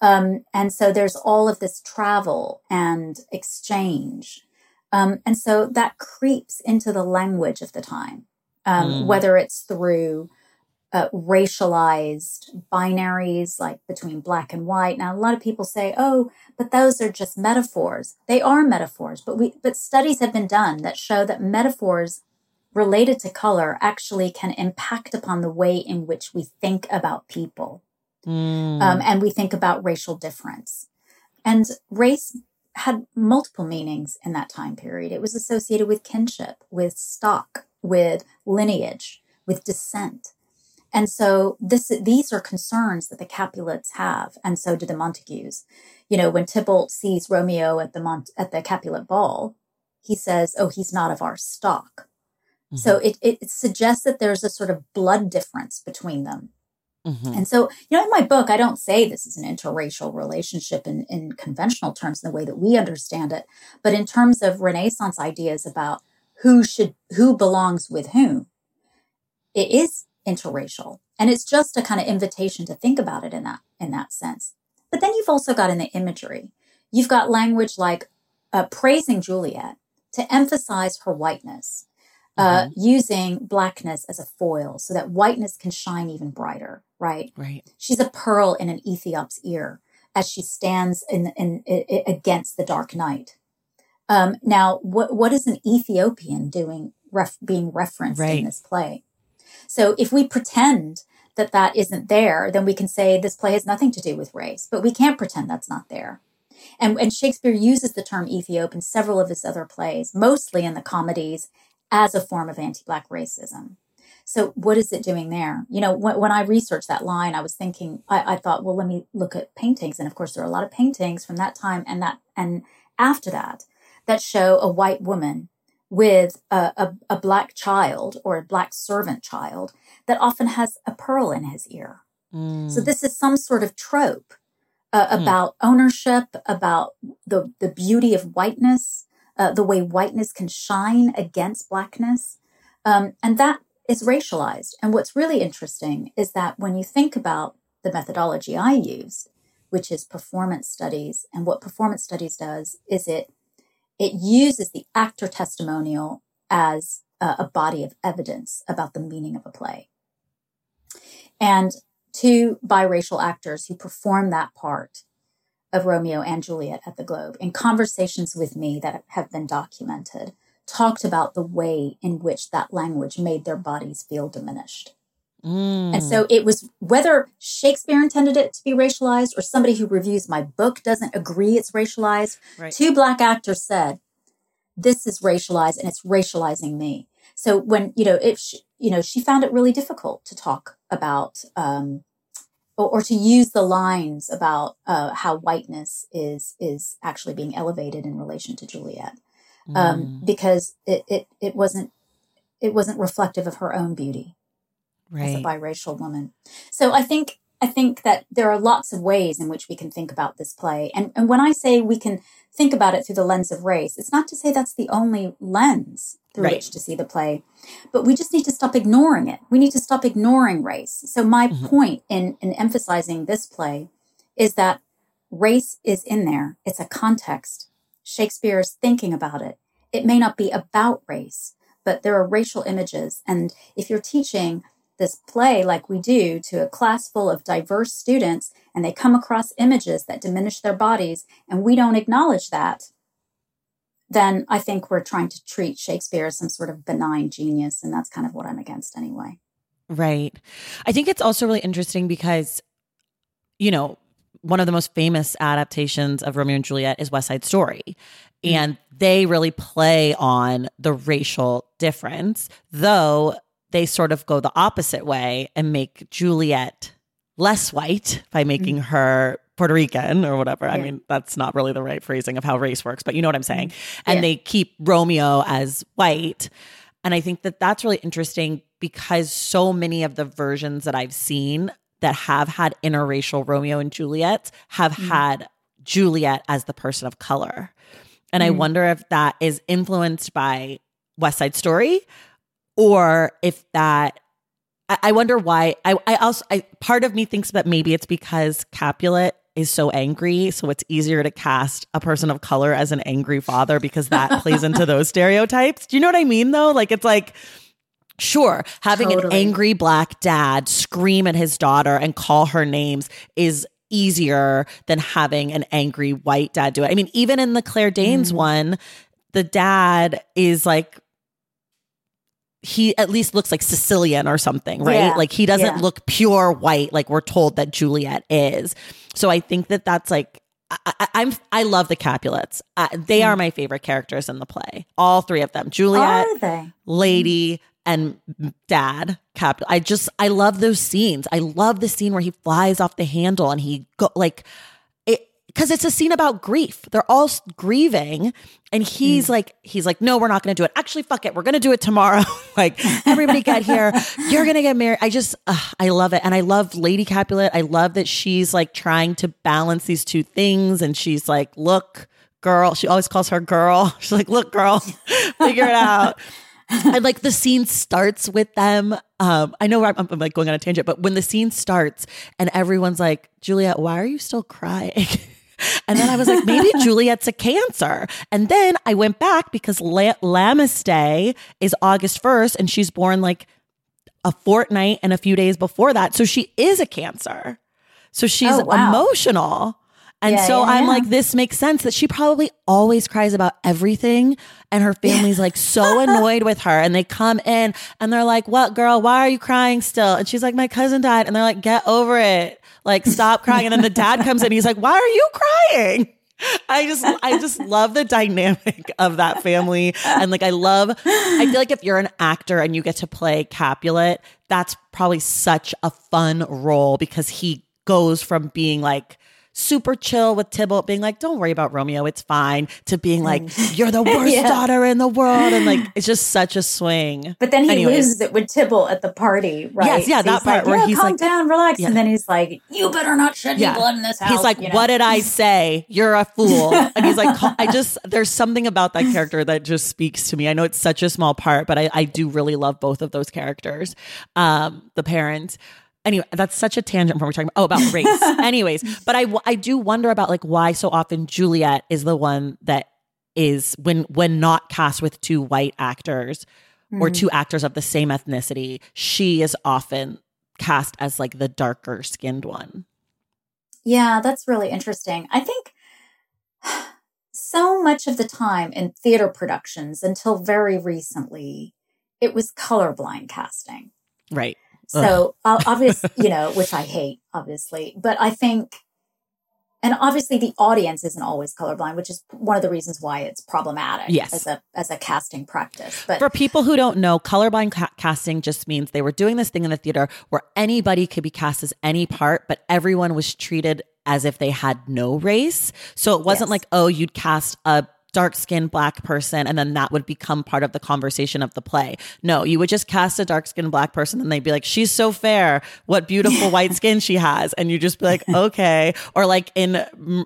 Um, and so there's all of this travel and exchange. Um, and so that creeps into the language of the time, um, mm. whether it's through uh, racialized binaries like between black and white. Now, a lot of people say, "Oh, but those are just metaphors." They are metaphors, but we but studies have been done that show that metaphors related to color actually can impact upon the way in which we think about people. Mm. Um, and we think about racial difference. And race had multiple meanings in that time period. It was associated with kinship, with stock, with lineage, with descent. And so this, these are concerns that the Capulets have, and so do the Montagues. You know, when Tybalt sees Romeo at the Mont- at the Capulet ball, he says, "Oh, he's not of our stock." Mm-hmm. So it, it suggests that there's a sort of blood difference between them. Mm-hmm. And so, you know, in my book, I don't say this is an interracial relationship in, in conventional terms in the way that we understand it, but in terms of Renaissance ideas about who should, who belongs with whom, it is interracial. And it's just a kind of invitation to think about it in that, in that sense. But then you've also got in the imagery, you've got language like uh, praising Juliet to emphasize her whiteness, uh, mm-hmm. using blackness as a foil so that whiteness can shine even brighter right? Right. She's a pearl in an Ethiop's ear as she stands in, in, in against the dark night. Um, now, what what is an Ethiopian doing? Ref, being referenced right. in this play. So, if we pretend that that isn't there, then we can say this play has nothing to do with race. But we can't pretend that's not there. And, and Shakespeare uses the term Ethiop in several of his other plays, mostly in the comedies, as a form of anti Black racism. So, what is it doing there? You know, when, when I researched that line, I was thinking, I, I thought, well, let me look at paintings. And of course, there are a lot of paintings from that time and that, and after that, that show a white woman with a, a, a black child or a black servant child that often has a pearl in his ear. Mm. So, this is some sort of trope uh, mm. about ownership, about the, the beauty of whiteness, uh, the way whiteness can shine against blackness. Um, and that is racialized. And what's really interesting is that when you think about the methodology I used, which is performance studies, and what performance studies does is it it uses the actor testimonial as a, a body of evidence about the meaning of a play. And two biracial actors who perform that part of Romeo and Juliet at the Globe in conversations with me that have been documented talked about the way in which that language made their bodies feel diminished. Mm. And so it was whether Shakespeare intended it to be racialized or somebody who reviews my book doesn't agree it's racialized. Right. Two black actors said, this is racialized and it's racializing me. So when, you know, if, she, you know, she found it really difficult to talk about, um, or, or to use the lines about uh, how whiteness is is actually being elevated in relation to Juliet um, mm. because it, it it wasn't it wasn't reflective of her own beauty right. as a biracial woman. So I think I think that there are lots of ways in which we can think about this play. And, and when I say we can think about it through the lens of race, it's not to say that's the only lens through right. which to see the play, but we just need to stop ignoring it. We need to stop ignoring race. So my mm-hmm. point in, in emphasizing this play is that race is in there. It's a context. Shakespeare is thinking about it. It may not be about race, but there are racial images. And if you're teaching this play like we do to a class full of diverse students and they come across images that diminish their bodies and we don't acknowledge that, then I think we're trying to treat Shakespeare as some sort of benign genius. And that's kind of what I'm against anyway. Right. I think it's also really interesting because, you know, one of the most famous adaptations of Romeo and Juliet is West Side Story. Mm-hmm. And they really play on the racial difference, though they sort of go the opposite way and make Juliet less white by making mm-hmm. her Puerto Rican or whatever. Yeah. I mean, that's not really the right phrasing of how race works, but you know what I'm saying. Mm-hmm. And yeah. they keep Romeo as white. And I think that that's really interesting because so many of the versions that I've seen that have had interracial Romeo and Juliet have mm. had Juliet as the person of color. And mm. I wonder if that is influenced by West Side Story or if that I, wonder why I, I also I part of me thinks that maybe it's because Capulet is so angry, so it's easier to cast a person of color as an angry father because that plays into (laughs) those stereotypes. Do you know what I mean though? Like it's like Sure, having totally. an angry black dad scream at his daughter and call her names is easier than having an angry white dad do it. I mean, even in the Claire Danes mm. one, the dad is like he at least looks like Sicilian or something, right? Yeah. Like he doesn't yeah. look pure white like we're told that Juliet is. So I think that that's like I, am I love the Capulets. Uh, they mm. are my favorite characters in the play. All three of them: Juliet, Lady, and Dad. Cap. I just I love those scenes. I love the scene where he flies off the handle and he go like because it's a scene about grief. They're all grieving, and he's mm. like, he's like, no, we're not going to do it. Actually, fuck it, we're going to do it tomorrow. (laughs) like, everybody get here. You're going to get married. I just, uh, I love it, and I love Lady Capulet. I love that she's like trying to balance these two things, and she's like, look, girl. She always calls her girl. (laughs) She's like, look, girl, (laughs) figure it out. And like the scene starts with them. Um, I know I'm, I'm, like going on a tangent, but when the scene starts and everyone's like, Juliet, why are you still crying? (laughs) And then I was like, maybe (laughs) Juliet's a cancer. And then I went back because La- Lammas Day is August 1st and she's born like a fortnight and a few days before that. So she is a cancer. So she's oh, wow. emotional. And yeah, so yeah, I'm yeah. like, this makes sense that she probably always cries about everything. And her family's like so (laughs) annoyed with her. And they come in and they're like, What, girl? Why are you crying still? And she's like, My cousin died. And they're like, Get over it. Like, stop crying. And then the dad comes in. He's like, Why are you crying? (laughs) I just I just love the dynamic of that family. And like I love I feel like if you're an actor and you get to play Capulet, that's probably such a fun role because he goes from being like super chill with Tybalt being like, don't worry about Romeo, it's fine, to being like, (laughs) you're the worst yeah. daughter in the world. And like, it's just such a swing. But then he Anyways. loses it with Tybalt at the party, right? Yes, yeah, so that part like, where yeah, he's calm like, down, relax. Yeah. And then he's like, you better not shed yeah. blood in this house. He's like, you know? what did I (laughs) say? You're a fool. and he's like, I (laughs) just, there's something about that character that just speaks to me. I know it's such a small part, but I, I do really love both of those characters. Um, the parents anyway, that's such a tangent from what we're talking about. Oh, about (laughs) race. Anyways, but I I do wonder about like why so often Juliet is the one that is when when not cast with two white actors mm-hmm. or two actors of the same ethnicity, she is often cast as like the darker skinned one. Yeah, that's really interesting. I think (sighs) so much of the time in theater productions until very recently, it was colorblind casting. Right. Uh. So obviously, (laughs) you know, which I hate, obviously, but I think, and obviously the audience isn't always colorblind, which is one of the reasons why it's problematic yes. as a, as a casting practice. But for people who don't know, colorblind ca- casting just means they were doing this thing in the theater where anybody could be cast as any part, but everyone was treated as if they had no race. So it wasn't yes. like, oh, you'd cast a dark skinned black person and then that would become part of the conversation of the play. No, you would just cast a dark skinned black person and they'd be like, she's so fair. What beautiful white (laughs) skin she has. And you just be like, (laughs) okay. Or like in,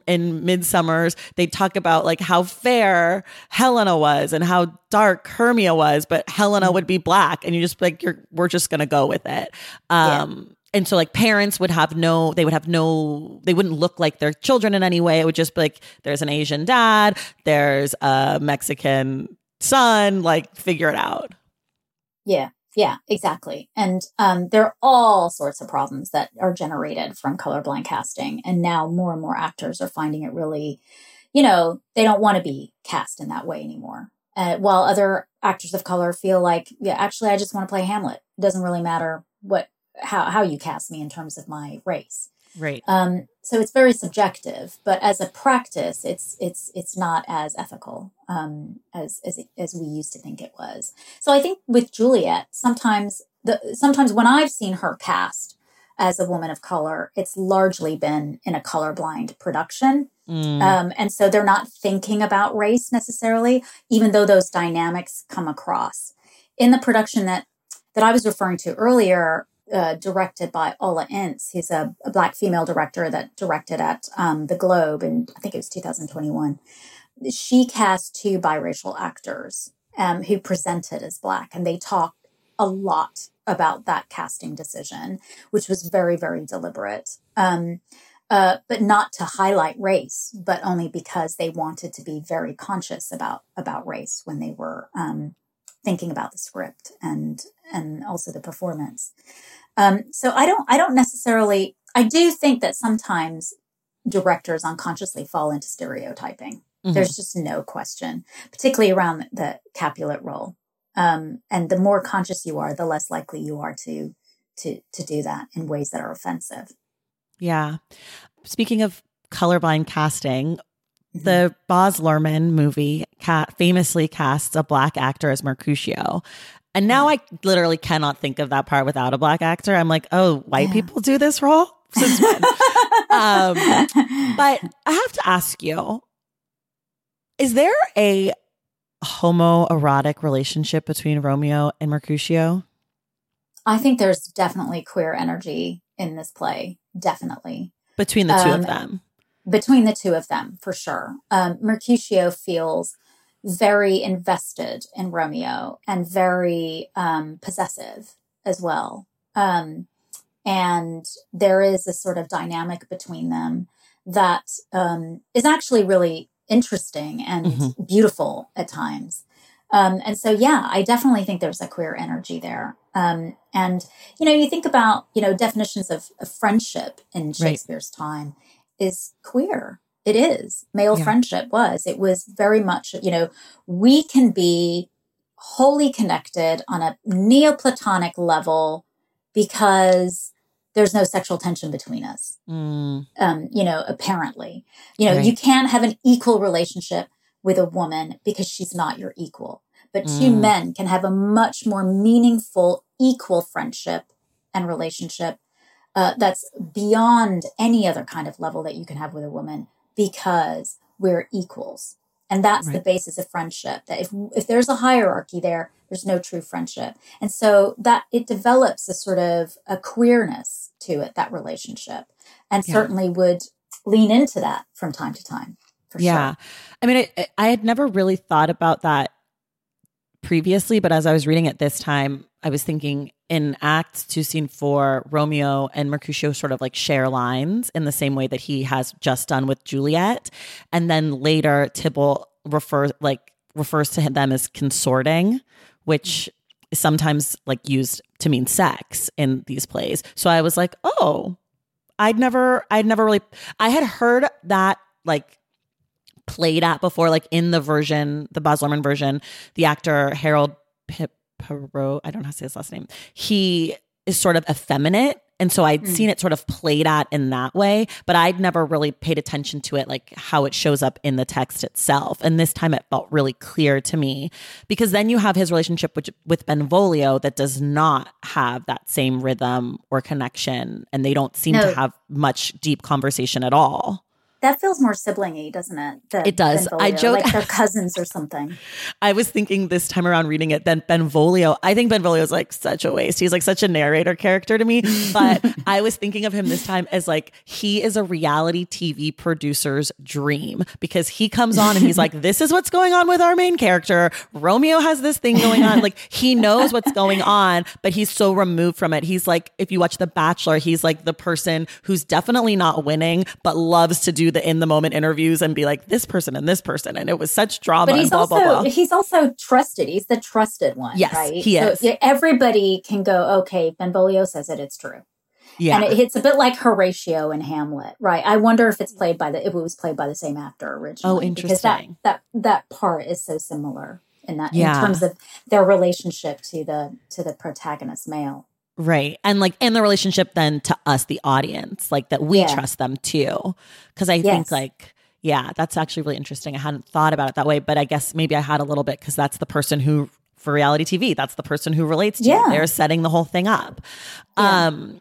in Midsummers, they talk about like how fair Helena was and how dark Hermia was, but Helena would be black. And you just like, you're, we're just going to go with it. Um, yeah and so like parents would have no they would have no they wouldn't look like their children in any way. It would just be like there's an asian dad there's a mexican son like figure it out. Yeah yeah exactly. And um, there are all sorts of problems that are generated from colorblind casting. And now more and more actors are finding it really you know they don't want to be cast in that way anymore. Uh, while other actors of color feel like yeah actually i just want to play hamlet. It doesn't really matter what how how you cast me in terms of my race. Right. Um, so it's very subjective, but as a practice, it's it's it's not as ethical um, as as as we used to think it was. So I think with Juliet, sometimes the sometimes when I've seen her cast as a woman of color, it's largely been in a colorblind production. Mm. Um, and so they're not thinking about race necessarily, even though those dynamics come across. In the production that that I was referring to earlier, uh, directed by Ola Ince. He's a, a, black female director that directed at um, the Globe in I think it was 2021. She cast two biracial actors um, who presented as black, and they talked a lot about that casting decision, which was very very deliberate. Um, uh, but not to highlight race, but only because they wanted to be very conscious about about race when they were um, thinking about the script and and also the performance. Um, so I don't, I don't necessarily, I do think that sometimes directors unconsciously fall into stereotyping. Mm-hmm. There's just no question, particularly around the Capulet role. Um, and the more conscious you are, the less likely you are to, to, to do that in ways that are offensive. Yeah. Speaking of colorblind casting, mm-hmm. the Baz Luhrmann movie ca- famously casts a black actor as Mercutio. And now I literally cannot think of that part without a black actor. I'm like, oh, white yeah. people do this role? Since when? (laughs) um, but I have to ask you is there a homoerotic relationship between Romeo and Mercutio? I think there's definitely queer energy in this play. Definitely. Between the two um, of them. Between the two of them, for sure. Um, Mercutio feels very invested in Romeo and very um, possessive as well. Um, and there is a sort of dynamic between them that um, is actually really interesting and mm-hmm. beautiful at times. Um, and so, yeah, I definitely think there's a queer energy there. Um, and, you know, you think about, you know, definitions of, of friendship in Shakespeare's right. time is queer it is male yeah. friendship was it was very much you know we can be wholly connected on a neoplatonic level because there's no sexual tension between us. Mm, Um, you know, apparently, you know, Right. you can't have an equal relationship with a woman because she's not your equal. But two Mm. men can have a much more meaningful, equal friendship and relationship uh, that's beyond any other kind of level that you can have with a woman because we're equals. And that's the basis of friendship. That if if there's a hierarchy there, there's no true friendship. And so that it develops a sort of a queerness to it, that relationship. And Yeah. certainly would lean into that from time to time. For yeah. sure. I mean, I, I had never really thought about that previously, but as I was reading it this time, I was thinking in Act Two, Scene Four, Romeo and Mercutio sort of like share lines in the same way that he has just done with Juliet, and then later Tybalt refers like refers to them as consorting, which is sometimes like used to mean sex in these plays. So I was like, oh, I'd never, I'd never really, I had heard that like played at before, like in the version, the Baz Luhrmann version, the actor Harold P- Perot, I don't know how to say his last name. He is sort of effeminate. And so I'd Mm. seen it sort of played at in that way, but I'd never really paid attention to it, like how it shows up in the text itself. And this time it felt really clear to me because then you have his relationship with, with Benvolio that does not have that same rhythm or connection. And they don't seem No. to have much deep conversation at all. That feels more siblingy, doesn't it? than It does. I joke- like they're (laughs) cousins or something. I was thinking this time around reading it, then Benvolio, I think Benvolio is like such a waste. He's like such a narrator character to me. But (laughs) I was thinking of him this time as like he is a reality TV producer's dream because he comes on and he's like, this is what's going on with our main character. Romeo has this thing going on. Like he knows what's going on, but he's so removed from it. He's like, if you watch The Bachelor, he's like the person who's definitely not winning, but loves to do the in the moment interviews and be like, this person and this person. And it was such drama But and he's blah, also blah, blah. he's also trusted. He's the trusted one. Yes, right? he so is. everybody can go, okay, Benvolio says it, it's true. Yeah. And it, it's a bit like Horatio in Hamlet, right? I wonder if it's played by the if it was played by the same actor originally. Oh, interesting. Because that that that part is so similar in that Yeah. in terms of their relationship to the to the protagonist male. Right. And like in the relationship then to us, the audience, like that we Yeah. trust them too. Cause I Yes. think like, yeah, that's actually really interesting. I hadn't thought about it that way, but I guess maybe I had a little bit because that's the person who for reality TV, that's the person who relates to Yeah. you. They're setting the whole thing up. Yeah. Um,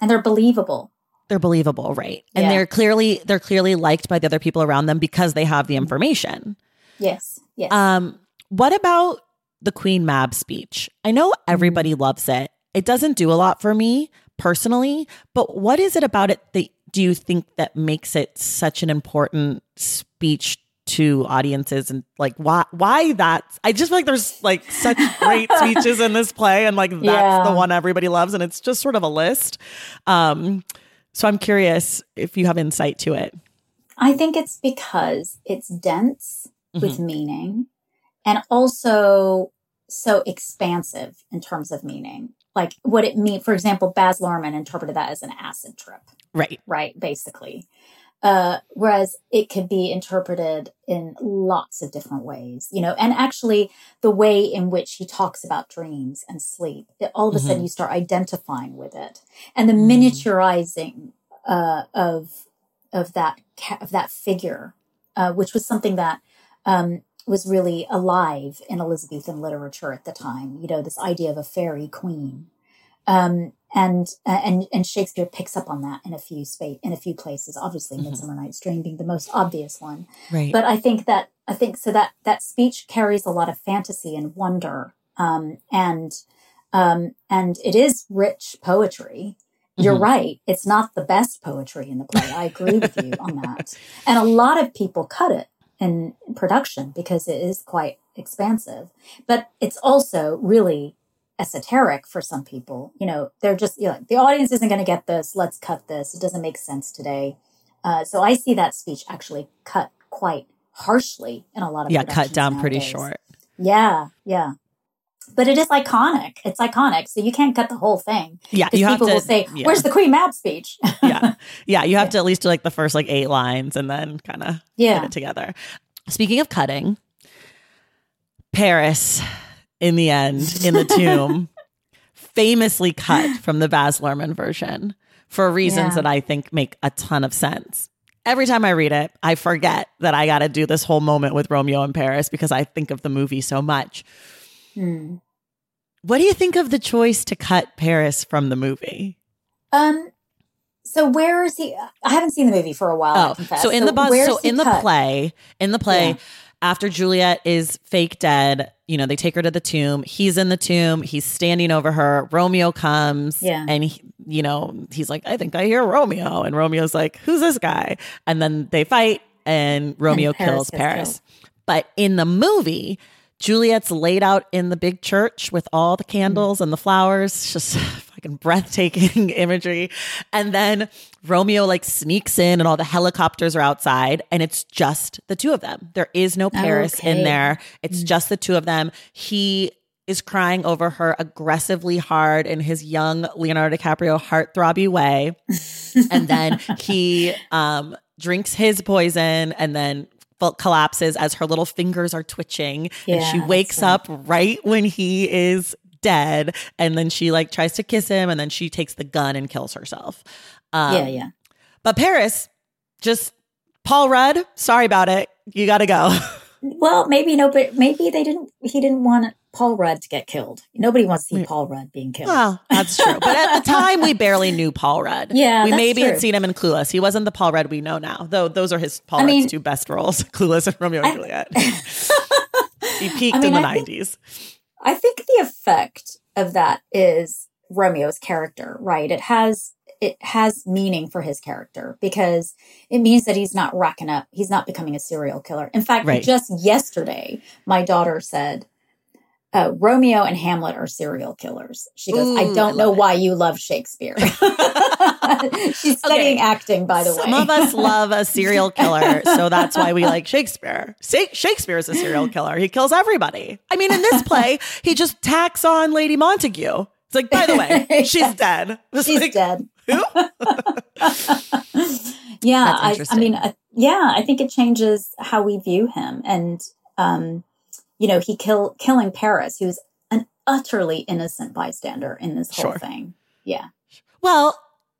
And they're believable. they're believable, right? And Yeah. they're clearly they're clearly liked by the other people around them because they have the information. Yes. Yes. Um, what about the Queen Mab speech? I know everybody loves it. It doesn't do a lot for me personally, but what is it about it that do you think that makes it such an important speech to audiences and like why why that I just feel like there's like such (laughs) great speeches in this play and like that's Yeah. the one everybody loves and it's just sort of a list. Um so I'm curious if you have insight to it. I think it's because it's dense with Mm-hmm. meaning and also so expansive in terms of meaning. Like what it mean, for example, Baz Luhrmann interpreted that as an acid trip, Right. right? Basically. Uh, whereas it could be interpreted in lots of different ways, you know, and actually the way in which he talks about dreams and sleep, it, all of a Mm-hmm. sudden you start identifying with it and the Mm. miniaturizing, uh, of, of that, of that figure, uh, which was something that, um, was really alive in Elizabethan literature at the time. You know, this idea of a fairy queen, um, and uh, and and Shakespeare picks up on that in a few space in a few places. Obviously, Midsummer Night's Dream being the most obvious one. Right. But I think that I think so that that speech carries a lot of fantasy and wonder, um, and um, and it is rich poetry. You're Mhm. right. It's not the best poetry in the play. I agree with you on that. And a lot of people cut it in production because it is quite expansive. But it's also really esoteric for some people. You know, they're just, you know, the audience isn't going to get this. Let's cut this. It doesn't make sense today. Uh, so I see that speech actually cut quite harshly in a lot of yeah, cut down pretty short. Yeah, yeah. But it is iconic. It's iconic. So you can't cut the whole thing. Yeah, Because you people to will say, yeah. Where's the Queen Mab speech? (laughs) yeah. Yeah. You have to at least do like the first like eight lines and then kind of Yeah. it together. Speaking of cutting, Paris in the end, in the tomb, (laughs) famously cut from the Baz Luhrmann version for reasons Yeah. that I think make a ton of sense. Every time I read it, I forget that I got to do this whole moment with Romeo in Paris because I think of the movie so much. Hmm. What do you think of the choice to cut Paris from the movie? Um. So where is he? I haven't seen the movie for a while. I Oh, confess. so in the bus, so in the cut? play, in the play, Yeah. after Juliet is fake dead, you know, they take her to the tomb. He's in the tomb. He's standing over her. Romeo comes, Yeah. and he, you know, he's like, "I think I hear Romeo," and Romeo's like, "Who's this guy?" And then they fight, and Romeo Paris kills Paris. But in the movie. Juliet's laid out in the big church with all the candles and the flowers. Just (laughs) fucking breathtaking (laughs) imagery. And then Romeo like sneaks in and all the helicopters are outside and it's just the two of them. There is no Paris in there. It's just the two of them. He is crying over her aggressively hard in his young Leonardo DiCaprio heartthrobby way. (laughs) and then he um, drinks his poison and then collapses as her little fingers are twitching and Yeah, she wakes up right when he is dead and then she like tries to kiss him and then she takes the gun and kills herself um, yeah, yeah. but paris just paul rudd sorry about it you gotta go (laughs) Well, maybe no, but maybe they didn't. He didn't want Paul Rudd to get killed. Nobody wants to see mm. Paul Rudd being killed. well that's true but at the (laughs) time we barely knew paul rudd Yeah, we maybe had seen him in clueless he wasn't the paul rudd we know now though those are his paul I rudd's mean- two best roles (laughs) clueless and romeo and I- juliet (laughs) he peaked I mean, in the 90s I think the effect of that is Romeo's character, right? It has it has meaning for his character because it means that he's not racking up, he's not becoming a serial killer. In fact, Right. just yesterday, my daughter said, uh, Romeo and Hamlet are serial killers. She goes, Ooh, I I don't know it." why you love Shakespeare. (laughs) She's (laughs) studying Okay. acting, by the Some way. Some of us love a serial (laughs) killer, so that's why we like Shakespeare. Shakespeare is a serial killer. He kills everybody. I mean, in this play, he just tacks on Lady Montague. It's like, by the way, she's Yeah. dead. It's She's like, dead. Who? yeah, I, I mean, uh, yeah, I think it changes how we view him, and um, you know, he kill killing Paris, who's an utterly innocent bystander in this whole Sure. thing. Yeah, Well,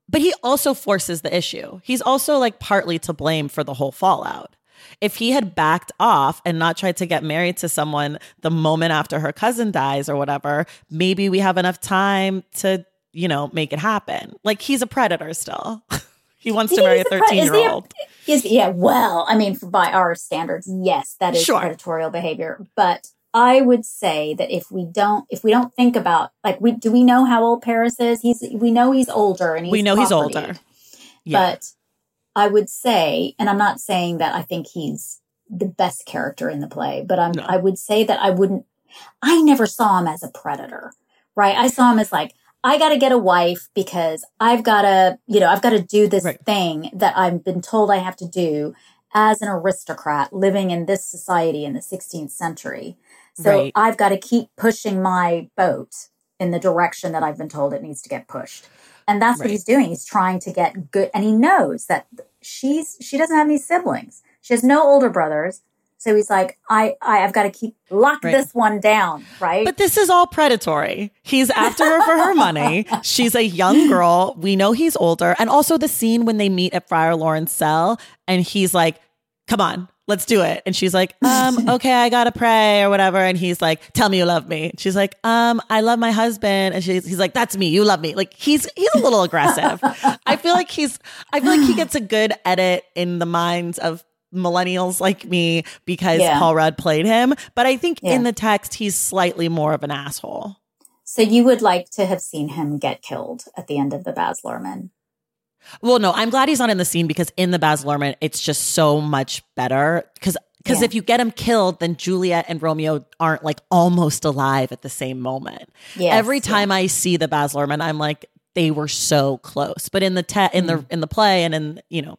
but he also forces the issue. He's also like partly to blame for the whole fallout. If he had backed off and not tried to get married to someone the moment after her cousin dies or whatever, maybe we have enough time to, you know, make it happen. Like he's a predator still. (laughs) he wants to marry a is a pre- 13 is year old. is yeah. Well, I mean, by our standards, yes, that is Sure. predatorial behavior, but. I would say that if we don't, if we don't think about like we do, we know how old Paris is. He's we know he's older, and he's We know he's older. Yeah. But I would say, and I'm not saying that I think he's the best character in the play, but I'm No. I would say that I wouldn't I never saw him as a predator. Right? I saw him as like I got to get a wife because I've got to, you know, I've got to do this Right. thing that I've been told I have to do as an aristocrat living in this society in the 16th century. So Right. I've got to keep pushing my boat in the direction that I've been told it needs to get pushed. And that's Right. what he's doing. He's trying to get good and he knows that she's she doesn't have any siblings. She has no older brothers. So he's like, I, I I've got to keep lock Right. this one down, right? But this is all predatory. He's after her for her money. (laughs) She's a young girl. We know he's older. And also the scene when they meet at Friar Lawrence cell and he's like, come on, let's do it. And she's like, um, (laughs) okay, I gotta pray or whatever. And he's like, tell me you love me. She's like, um, I love my husband. And she's, he's like, that's me. You love me. Like he's, he's a little (laughs) aggressive. I feel like he's, I feel like he gets a good edit in the minds of millennials like me because Yeah. Paul Rudd played him. But I think Yeah. in the text, he's slightly more of an asshole. so you would like to have seen him get killed at the end of the Baz Luhrmann. Well, no, I'm glad he's not in the scene because in the Baz Luhrmann, it's just so much better. Because because Yeah. if you get him killed, then Juliet and Romeo aren't like almost alive at the same moment. Yes, Every time I see the Baz Luhrmann, I'm like, they were so close. But in the te- in Mm. the in the play and in you know.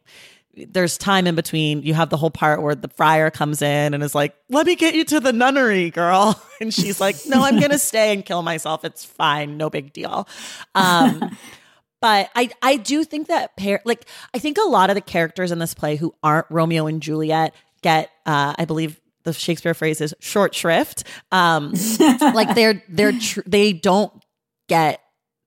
There's time in between. You have the whole part where the friar comes in and is like, "Let me get you to the nunnery, girl," (laughs) and she's like, "No, I'm gonna (laughs) stay and kill myself. It's fine, no big deal." Um, (laughs) but I I do think that pair like I think a lot of the characters in this play who aren't Romeo and Juliet get uh I believe the Shakespeare phrase is short shrift. Um like they're they're tr- they don't get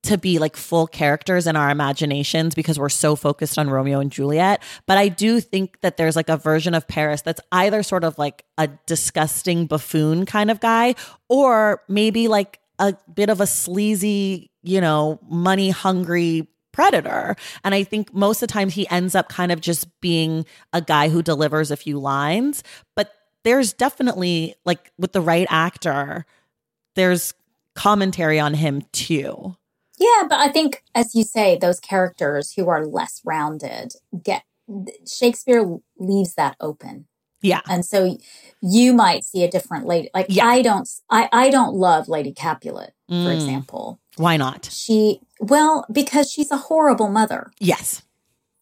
to be like full characters in our imaginations because we're so focused on Romeo and Juliet. But I do think that there's like a version of Paris that's either sort of like a disgusting buffoon kind of guy or maybe like a bit of a sleazy, you know, money hungry predator. And I think most of the time he ends up kind of just being a guy who delivers a few lines. But there's definitely, like, with the right actor, there's commentary on him too. Yeah, but I think, as you say, those characters who are less rounded get Shakespeare leaves that open. Yeah. And so you might see a different lady. Like Yeah. I don't I I don't love Lady Capulet, for Mm. example. Why not? She well, because she's a horrible mother. Yes.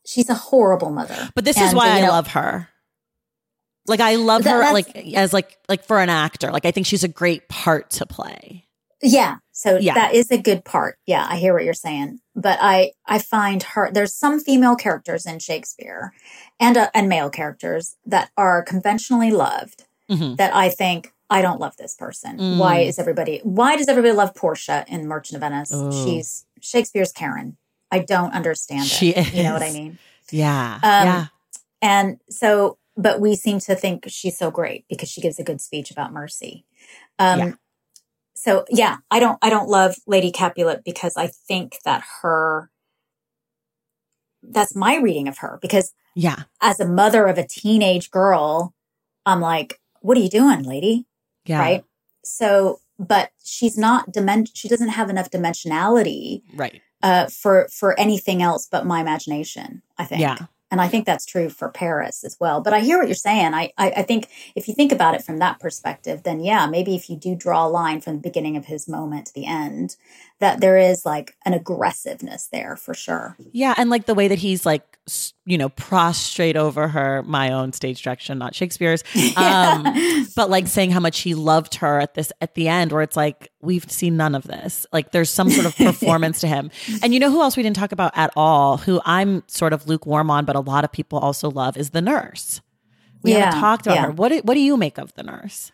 She's a horrible mother. But this is why I know, love her. Like I love That- her like as like like for an actor. Like I think she's a great part to play. Yeah. So Yeah. that is a good part. Yeah, I hear what you're saying. But I I find her there's some female characters in Shakespeare and uh, and male characters that are conventionally loved Mhm. that I think I don't love this person. Mm. Why is everybody why does everybody love Portia in Merchant of Venice? Ooh. She's Shakespeare's Karen. I don't understand it. She You know what I mean? Yeah. Um, yeah. And so, but we seem to think she's so great because she gives a good speech about mercy. Um, Yeah. So yeah, I don't, I don't love Lady Capulet because I think that her, that's my reading of her because Yeah. as a mother of a teenage girl, I'm like, what are you doing, lady? Yeah. Right. So, but she's not dimen, she doesn't have enough dimensionality, Right. uh, for, for anything else but my imagination, I think. Yeah. And I think that's true for Paris as well. But I hear what you're saying. I, I, I think if you think about it from that perspective, then yeah, maybe if you do draw a line from the beginning of his moment to the end, that there is like an aggressiveness there for sure. Yeah, and like the way that he's like, you know, prostrate over her, my own stage direction, not Shakespeare's, (laughs) um, but like saying how much he loved her at this at the end, where it's like we've seen none of this. Like there's some sort of (laughs) performance to him. And you know who else we didn't talk about at all? Who I'm sort of lukewarm on, but a lot of people also love is the nurse. We Yeah, haven't talked about yeah. her. What do, what do you make of the nurse?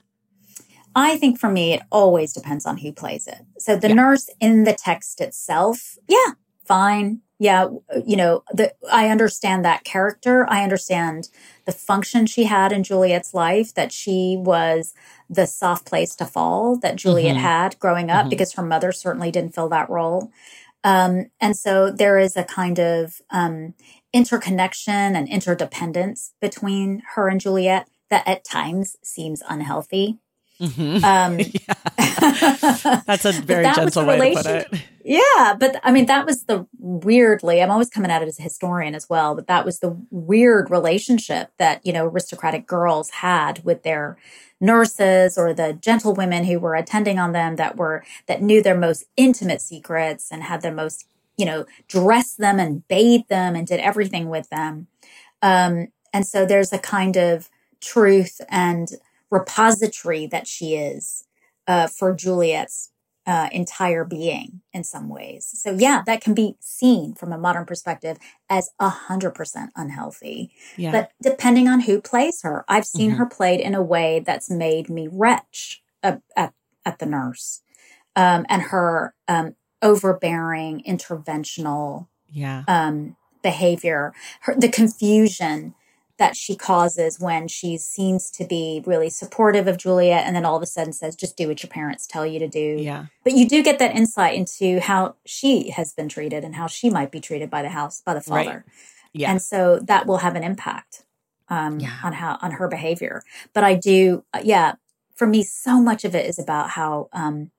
I think for me, it always depends on who plays it. So the Yeah. nurse in the text itself, yeah, fine. Yeah, you know, the I understand that character. I understand the function she had in Juliet's life, that she was the soft place to fall that Juliet Mhm. had growing up Mhm. because her mother certainly didn't fill that role. Um, and so there is a kind of um, interconnection and interdependence between her and Juliet that at times seems unhealthy. Mhm. Um, (laughs) (laughs) That's a very that gentle way to put it. Yeah, but I mean, that was the weirdly, I'm always coming at it as a historian as well, but that was the weird relationship that, you know, aristocratic girls had with their nurses or the gentlewomen who were attending on them that were, that knew their most intimate secrets and had their most, you know, dressed them and bathed them and did everything with them. Um, and so there's a kind of truth and repository that she is uh, for Juliet's uh, entire being in some ways. So yeah, that can be seen from a modern perspective as a hundred percent unhealthy. Yeah. But depending on who plays her, I've seen Mhm. her played in a way that's made me retch at at, at the nurse, um, and her um, overbearing, interventional yeah. um, behavior, her, the confusion that she causes when she seems to be really supportive of Juliet and then all of a sudden says, just do what your parents tell you to do. Yeah. But you do get that insight into how she has been treated and how she might be treated by the house, by the Right. father. Yeah. And so that will have an impact um, Yeah. on how, on her behavior. But I do, uh, yeah, for me, so much of it is about how um,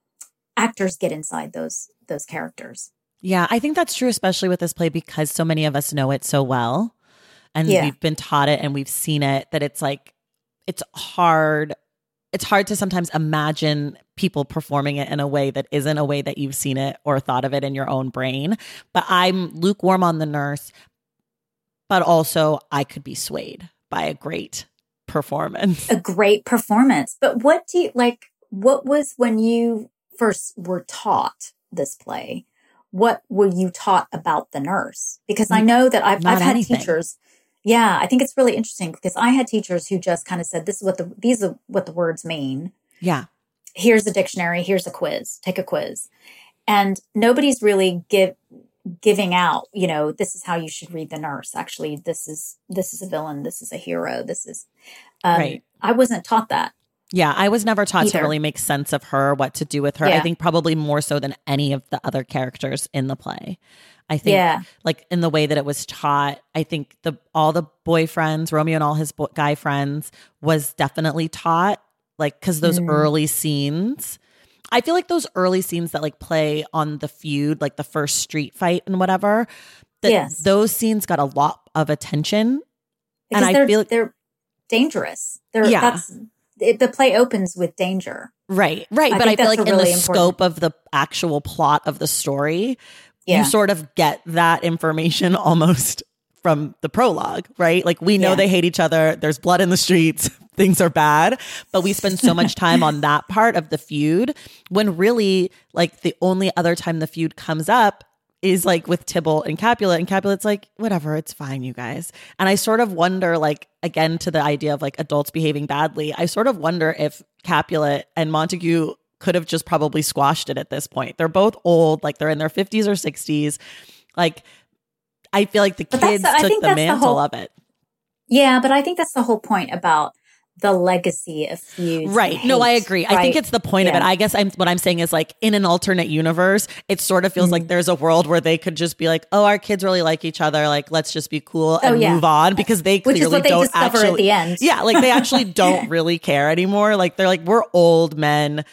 actors get inside those, those characters. Yeah, I think that's true, especially with this play because so many of us know it so well. And Yeah. we've been taught it and we've seen it that it's like, it's hard. It's hard to sometimes imagine people performing it in a way that isn't a way that you've seen it or thought of it in your own brain. But I'm lukewarm on the nurse, but also I could be swayed by a great performance. a great performance. But what do you like? What was when you first were taught this play? What were you taught about the nurse? Because I know that I've, Not I've had anything. teachers. Yeah, I think it's really interesting because I had teachers who just kind of said, "This is what the these are what the words mean. Yeah. Here's a dictionary. Here's a quiz. Take a quiz." and nobody's really give giving out you know this is how you should read the nurse actually this is this is a villain this is a hero this is um, Right. i wasn't taught that Yeah, I was never taught to really make sense of her, what to do with her. I think probably more so than any of the other characters in the play. I think Yeah. like in the way that it was taught, I think the all the boyfriends, Romeo and all his bo- guy friends was definitely taught like cuz those Mm. early scenes I feel like those early scenes that like play on the feud, like the first street fight and whatever, that Yes. those scenes got a lot of attention. because I they're, feel- they're dangerous they're Yeah. that's it, the play opens with danger Right, right. I but I feel like in really the important- scope of the actual plot of the story, yeah you sort of get that information (laughs) almost from the prologue, right? Like we know Yeah. they hate each other, there's blood in the streets, (laughs) things are bad, but we spend so much time on (laughs) that part of the feud when really like the only other time the feud comes up is like with Tybalt and Capulet and Capulet's like whatever, it's fine you guys. And I sort of wonder like again to the idea of like adults behaving badly, I sort of wonder if Capulet and Montague could have just probably squashed it at this point. They're both old, like they're in their 50s or 60s. Like I feel like the But kids the- took the that's the mantle whole- of it. yeah but i think that's the whole point about the legacy of feuds Right. No, I hate, agree. I think it's the point of it. I guess I'm what I'm saying is like in an alternate universe, it sort of feels Mm-hmm. like there's a world where they could just be like, "Oh, our kids really like each other. Like, let's just be cool and Oh, yeah. move on," because they clearly they don't actually. at the end Yeah, like they (laughs) actually don't really care anymore. Like they're like, we're old men.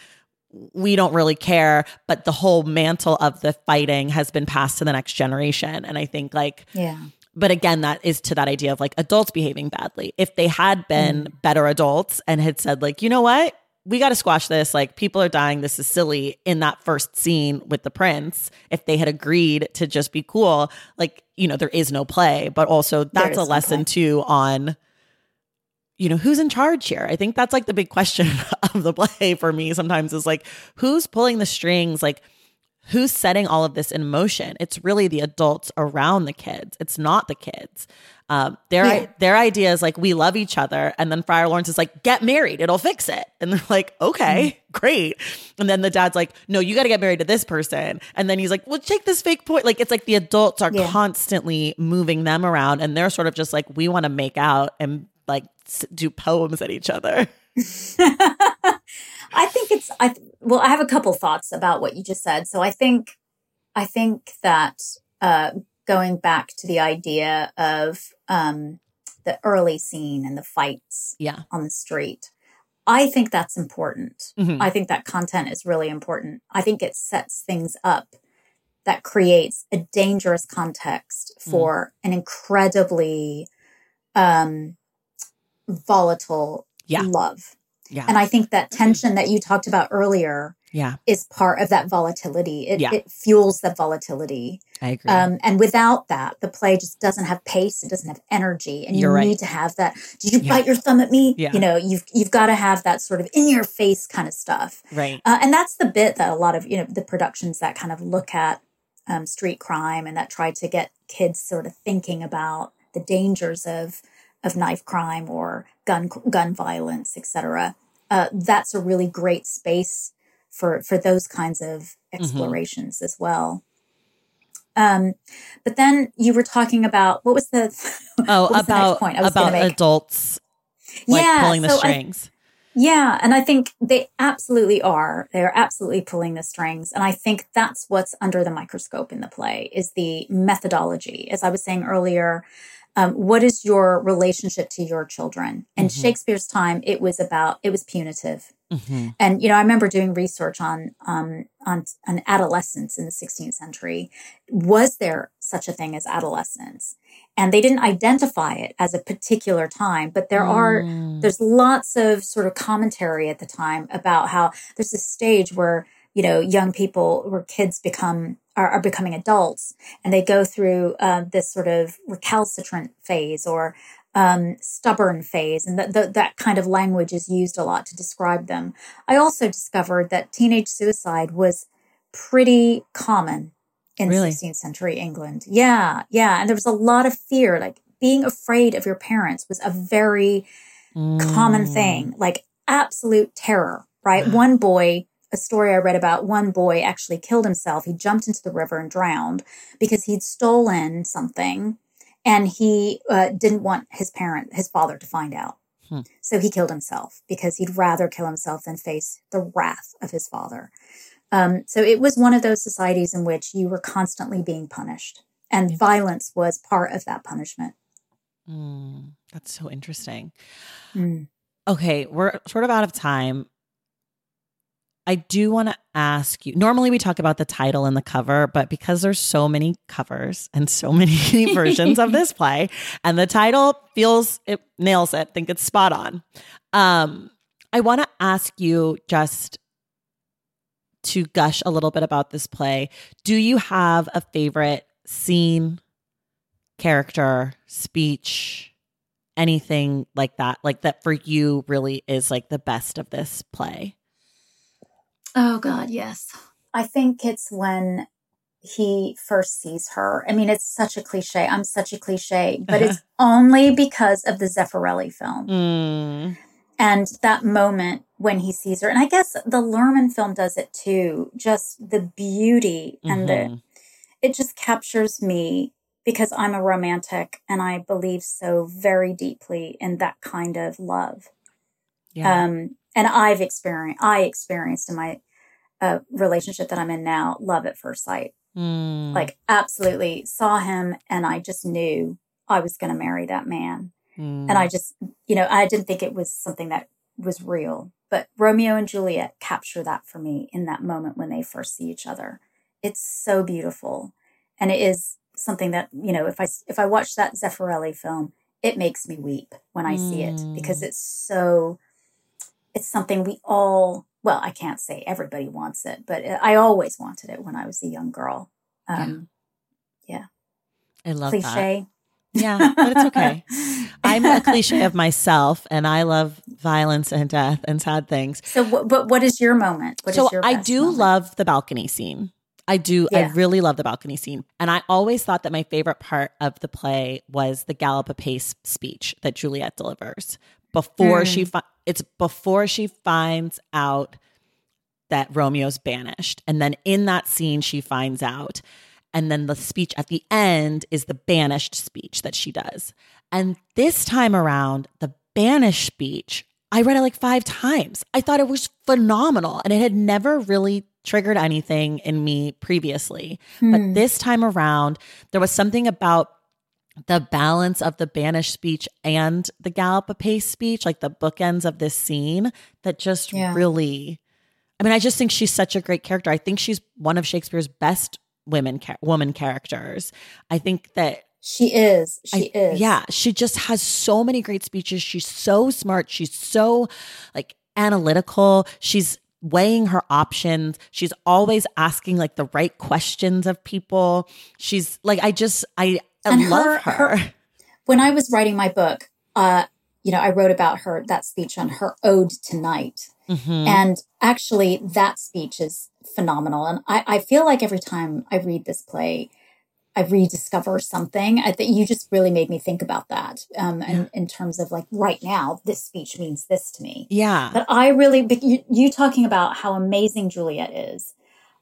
We don't really care, but the whole mantle of the fighting has been passed to the next generation. And I think like yeah. but again that is to that idea of like adults behaving badly. If they had been mm. better adults and had said like you know what? We got to squash this. Like people are dying. This is silly in that first scene with the prince if they had agreed to just be cool like you know there is no play. But also that's a no lesson play. too on you know who's in charge here? I think that's like the big question (laughs) of the play for me sometimes is like who's pulling the strings? Like who's setting all of this in motion? It's really the adults around the kids. It's not the kids. Um, their Yeah. their idea is like we love each other and then friar lawrence is like get married. It'll fix it. And they're like okay Mm-hmm. (laughs) great. And then the dad's like no you got to get married to this person. And then he's like well take this fake point. Like it's like the adults are Yeah. constantly moving them around and they're sort of just like we want to make out and like do poems at each other (laughs) I think it's I well I have a couple thoughts about what you just said. So I think I think that uh going back to the idea of um the early scene and the fights yeah on the street. I think that's important. Mhm. I think that content is really important. I think it sets things up that creates a dangerous context Mm. for an incredibly um volatile Yeah. love. yeah And I think that tension that you talked about earlier yeah is part of that volatility. It, Yeah. it fuels that volatility. i agree Um, and without that, the play just doesn't have pace. It doesn't have energy. And you right. need to have that. Did you Yeah. bite your thumb at me? Yeah. You know, you've you've got to have that sort of in your face kind of stuff. right Uh, and that's the bit that a lot of you know the productions that kind of look at um, street crime and that try to get kids sort of thinking about the dangers of of knife crime or gun gun violence, etc. Uh, that's a really great space for for those kinds of explorations as well. Um, but then you were talking about what was the (laughs) Oh, was the about point I was about make? adults like Yeah, pulling the so I- strings. Yeah, and I think they absolutely are. They're absolutely pulling the strings, and I think that's what's under the microscope in the play is the methodology. As I was saying earlier, um, what is your relationship to your children? In Mhm. Shakespeare's time, it was about it was punitive. Mhm. And you know, I remember doing research on um, on on adolescence in the 16th century. Was there such a thing as adolescence? And they didn't identify it as a particular time, but there are Mm. there's lots of sort of commentary at the time about how there's this stage where you know young people where kids become are, are becoming adults and they go through uh, this sort of recalcitrant phase or um, stubborn phase and that that that kind of language is used a lot to describe them i also discovered that teenage suicide was pretty common in Really? 16th century england yeah yeah and there was a lot of fear like being afraid of your parents was a very common Mm. thing, like absolute terror, right? (sighs) One boy a story I read about one boy actually killed himself. He jumped into the river and drowned because he'd stolen something and he uh, didn't want his parent, his father, to find out. Hmm. So he killed himself because he'd rather kill himself than face the wrath of his father. Um, so it was one of those societies in which you were constantly being punished, and violence was part of that punishment. Mm, that's so interesting. Mm. Okay, we're sort of out of time. I do want to ask you. Normally, we talk about the title and the cover, but because there's so many covers and so (laughs) many versions of this play, and the title feels it nails it. I think it's spot on. Um, I want to ask you just to gush a little bit about this play. Do you have a favorite scene, character, speech, anything like that? Like that for you really is like the best of this play? Oh, God, yes. I think it's when he first sees her. I mean, it's such a cliche. I'm such a cliche, but it's (laughs) only because of the Zeffirelli film. Mm. And that moment when he sees her. And I guess the Luhrmann film does it too. Just the beauty and mm-hmm. the, it just captures me because I'm a romantic and I believe so very deeply in that kind of love. Yeah. Um, and I've experienced, I experienced in my uh, relationship that I'm in now, love at first sight. Mm. Like, absolutely saw him, and I just knew I was going to marry that man. Mm. And I just, you know, I didn't think it was something that was real. But Romeo and Juliet capture that for me in that moment when they first see each other. It's so beautiful. And it is something that, you know, if I if I watch that Zeffirelli film, it makes me weep when I mm. see it because mm. it's so it's something we all well, I can't say everybody wants it, but I always wanted it when I was a young girl. Um, yeah. yeah. I love cliche. That. Yeah, (laughs) but it's okay. I'm a cliche of (laughs) myself, and I love violence and death and sad things. So, but what is your moment? What so your I do moment? love the balcony scene. I do. Yeah. I really love the balcony scene. And I always thought that my favorite part of the play was the gallop apace speech that Juliet delivers before mm. she fi- it's before she finds out that Romeo's banished. And then in that scene she finds out. And then the speech at the end is the banished speech that she does. And this time around, the banished speech, I read it like five times. I thought it was phenomenal and it had never really triggered anything in me previously. Hmm. But this time around, there was something about the balance of the banished speech and the gallop apace speech, like the bookends of this scene, that just yeah. really. I mean, I just think she's such a great character. I think she's one of Shakespeare's best women woman characters. I think that she is. She I, is. Yeah, she just has so many great speeches. She's so smart. She's so like analytical. She's weighing her options. She's always asking like the right questions of people. She's like I just I I and love her, her. her. (laughs) When I was writing my book, uh, you know, I wrote about her that speech on her ode to night. Mm-hmm. And actually, that speech is phenomenal. And I, I feel like every time I read this play, I rediscover something. I think you just really made me think about that. Um, yeah. in, in terms of like right now, this speech means this to me. Yeah. But I really, you, you talking about how amazing Juliet is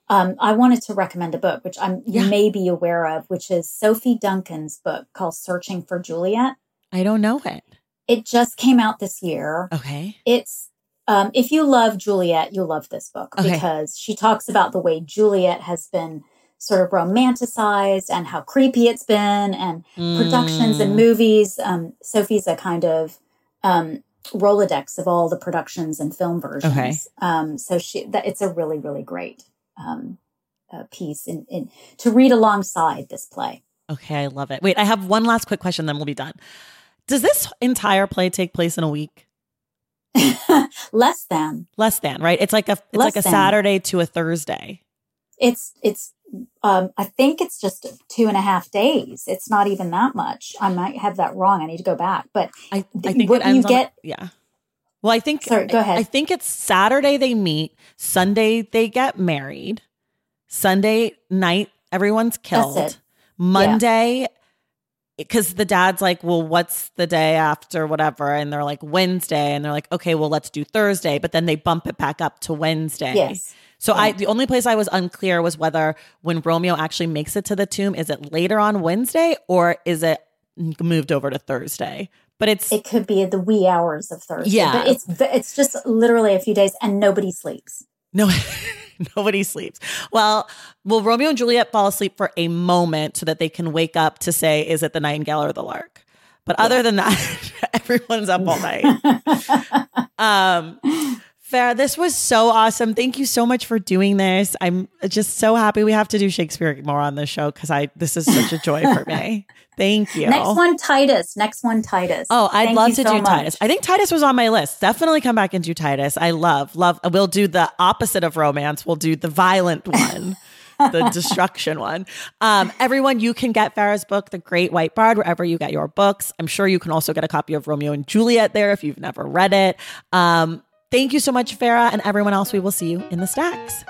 um, I wanted to recommend a book, which I'm yeah. you may be aware of, which is Sophie Duncan's book called Searching for Juliet. I don't know it. It just came out this year. Okay. It's um, if you love Juliet, you'll love this book okay. because she talks about the way Juliet has been sort of romanticized and how creepy it's been and mm. productions and movies. Um, Sophie's a kind of um, Rolodex of all the productions and film versions. Okay. Um, so she that it's a really, really great um, uh, piece in, in, to read alongside this play. Okay, I love it. Wait, I have one last quick question, then we'll be done. Does this entire play take place in a week? (laughs) Less than. Less than, right? It's like a it's Less like a than. Saturday to a Thursday. It's it's um I think it's just two and a half days. It's not even that much. I might have that wrong. I need to go back. But I, I think what you get yeah. Well, I think Sorry, go ahead. I think it's Saturday they meet, Sunday they get married, Sunday night everyone's killed. Monday yeah. because the dad's like, well, what's the day after whatever? And they're like, Wednesday. And they're like, okay, well, let's do Thursday. But then they bump it back up to Wednesday. Yes. So I the only place I was unclear was whether when Romeo actually makes it to the tomb, is it later on Wednesday or is it moved over to Thursday? But it's It could be the wee hours of Thursday. Yeah. But it's it's just literally a few days and nobody sleeps. no (laughs) nobody sleeps. Well, will Romeo and Juliet fall asleep for a moment so that they can wake up to say, is it the nightingale or the lark? But other than that, (laughs) everyone's up all night. (laughs) um Farah, this was so awesome. Thank you so much for doing this. I'm just so happy we have to do Shakespeare more on this show because I this is such a joy for me. (laughs) Thank you. Next one, Titus. Next one, Titus. Oh, I'd Thank love to so do much. Titus. I think Titus was on my list. Definitely come back and do Titus. I love, love. We'll do the opposite of romance. We'll do the violent one. (laughs) the destruction one. Um, everyone, you can get Farah's book, The Great White Bard, wherever you get your books. I'm sure you can also get a copy of Romeo and Juliet there if you've never read it. Um, thank you so much, Farah, and everyone else. We will see you in the stacks.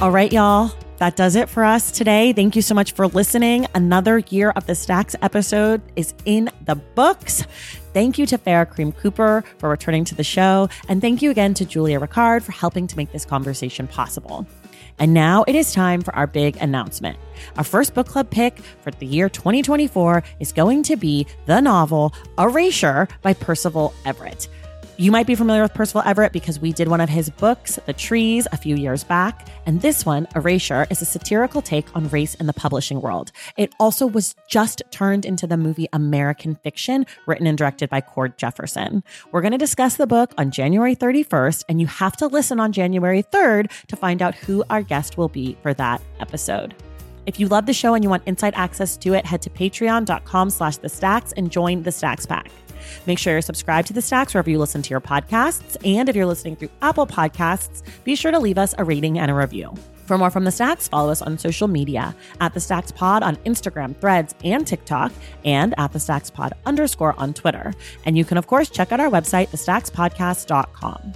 All right, y'all. That does it for us today. Thank you so much for listening. Another year of the Stacks episode is in the books. Thank you to Farah Karim-Cooper for returning to the show. And thank you again to Julia Ricard for helping to make this conversation possible. And now it is time for our big announcement. Our first book club pick for the year 2024 is going to be the novel Erasure by Percival Everett. You might be familiar with Percival Everett because we did one of his books, The Trees, a few years back. And this one, Erasure, is a satirical take on race in the publishing world. It also was just turned into the movie American Fiction, written and directed by Cord Jefferson. We're going to discuss the book on January 31st, and you have to listen on January 3rd to find out who our guest will be for that episode. If you love the show and you want inside access to it, head to patreon.com slash the stacks and join the Stacks Pack. Make sure you're subscribed to the Stacks wherever you listen to your podcasts. And if you're listening through Apple Podcasts, be sure to leave us a rating and a review. For more from the Stacks, follow us on social media at the Stacks Pod on Instagram, Threads, and TikTok, and at the Stacks Pod underscore on Twitter. And you can, of course, check out our website, thestackspodcast.com.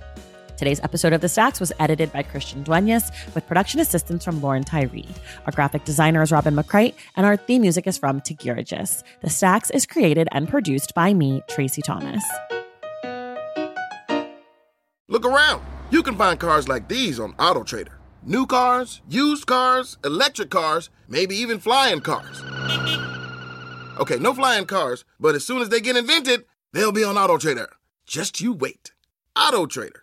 Today's episode of The Stacks was edited by Christian Duenas with production assistance from Lauren Tyree. Our graphic designer is Robin McCrite, and our theme music is from Tagirijus. The Stacks is created and produced by me, Tracy Thomas. Look around. You can find cars like these on AutoTrader. New cars, used cars, electric cars, maybe even flying cars. Okay, no flying cars, but as soon as they get invented, they'll be on AutoTrader. Just you wait. AutoTrader.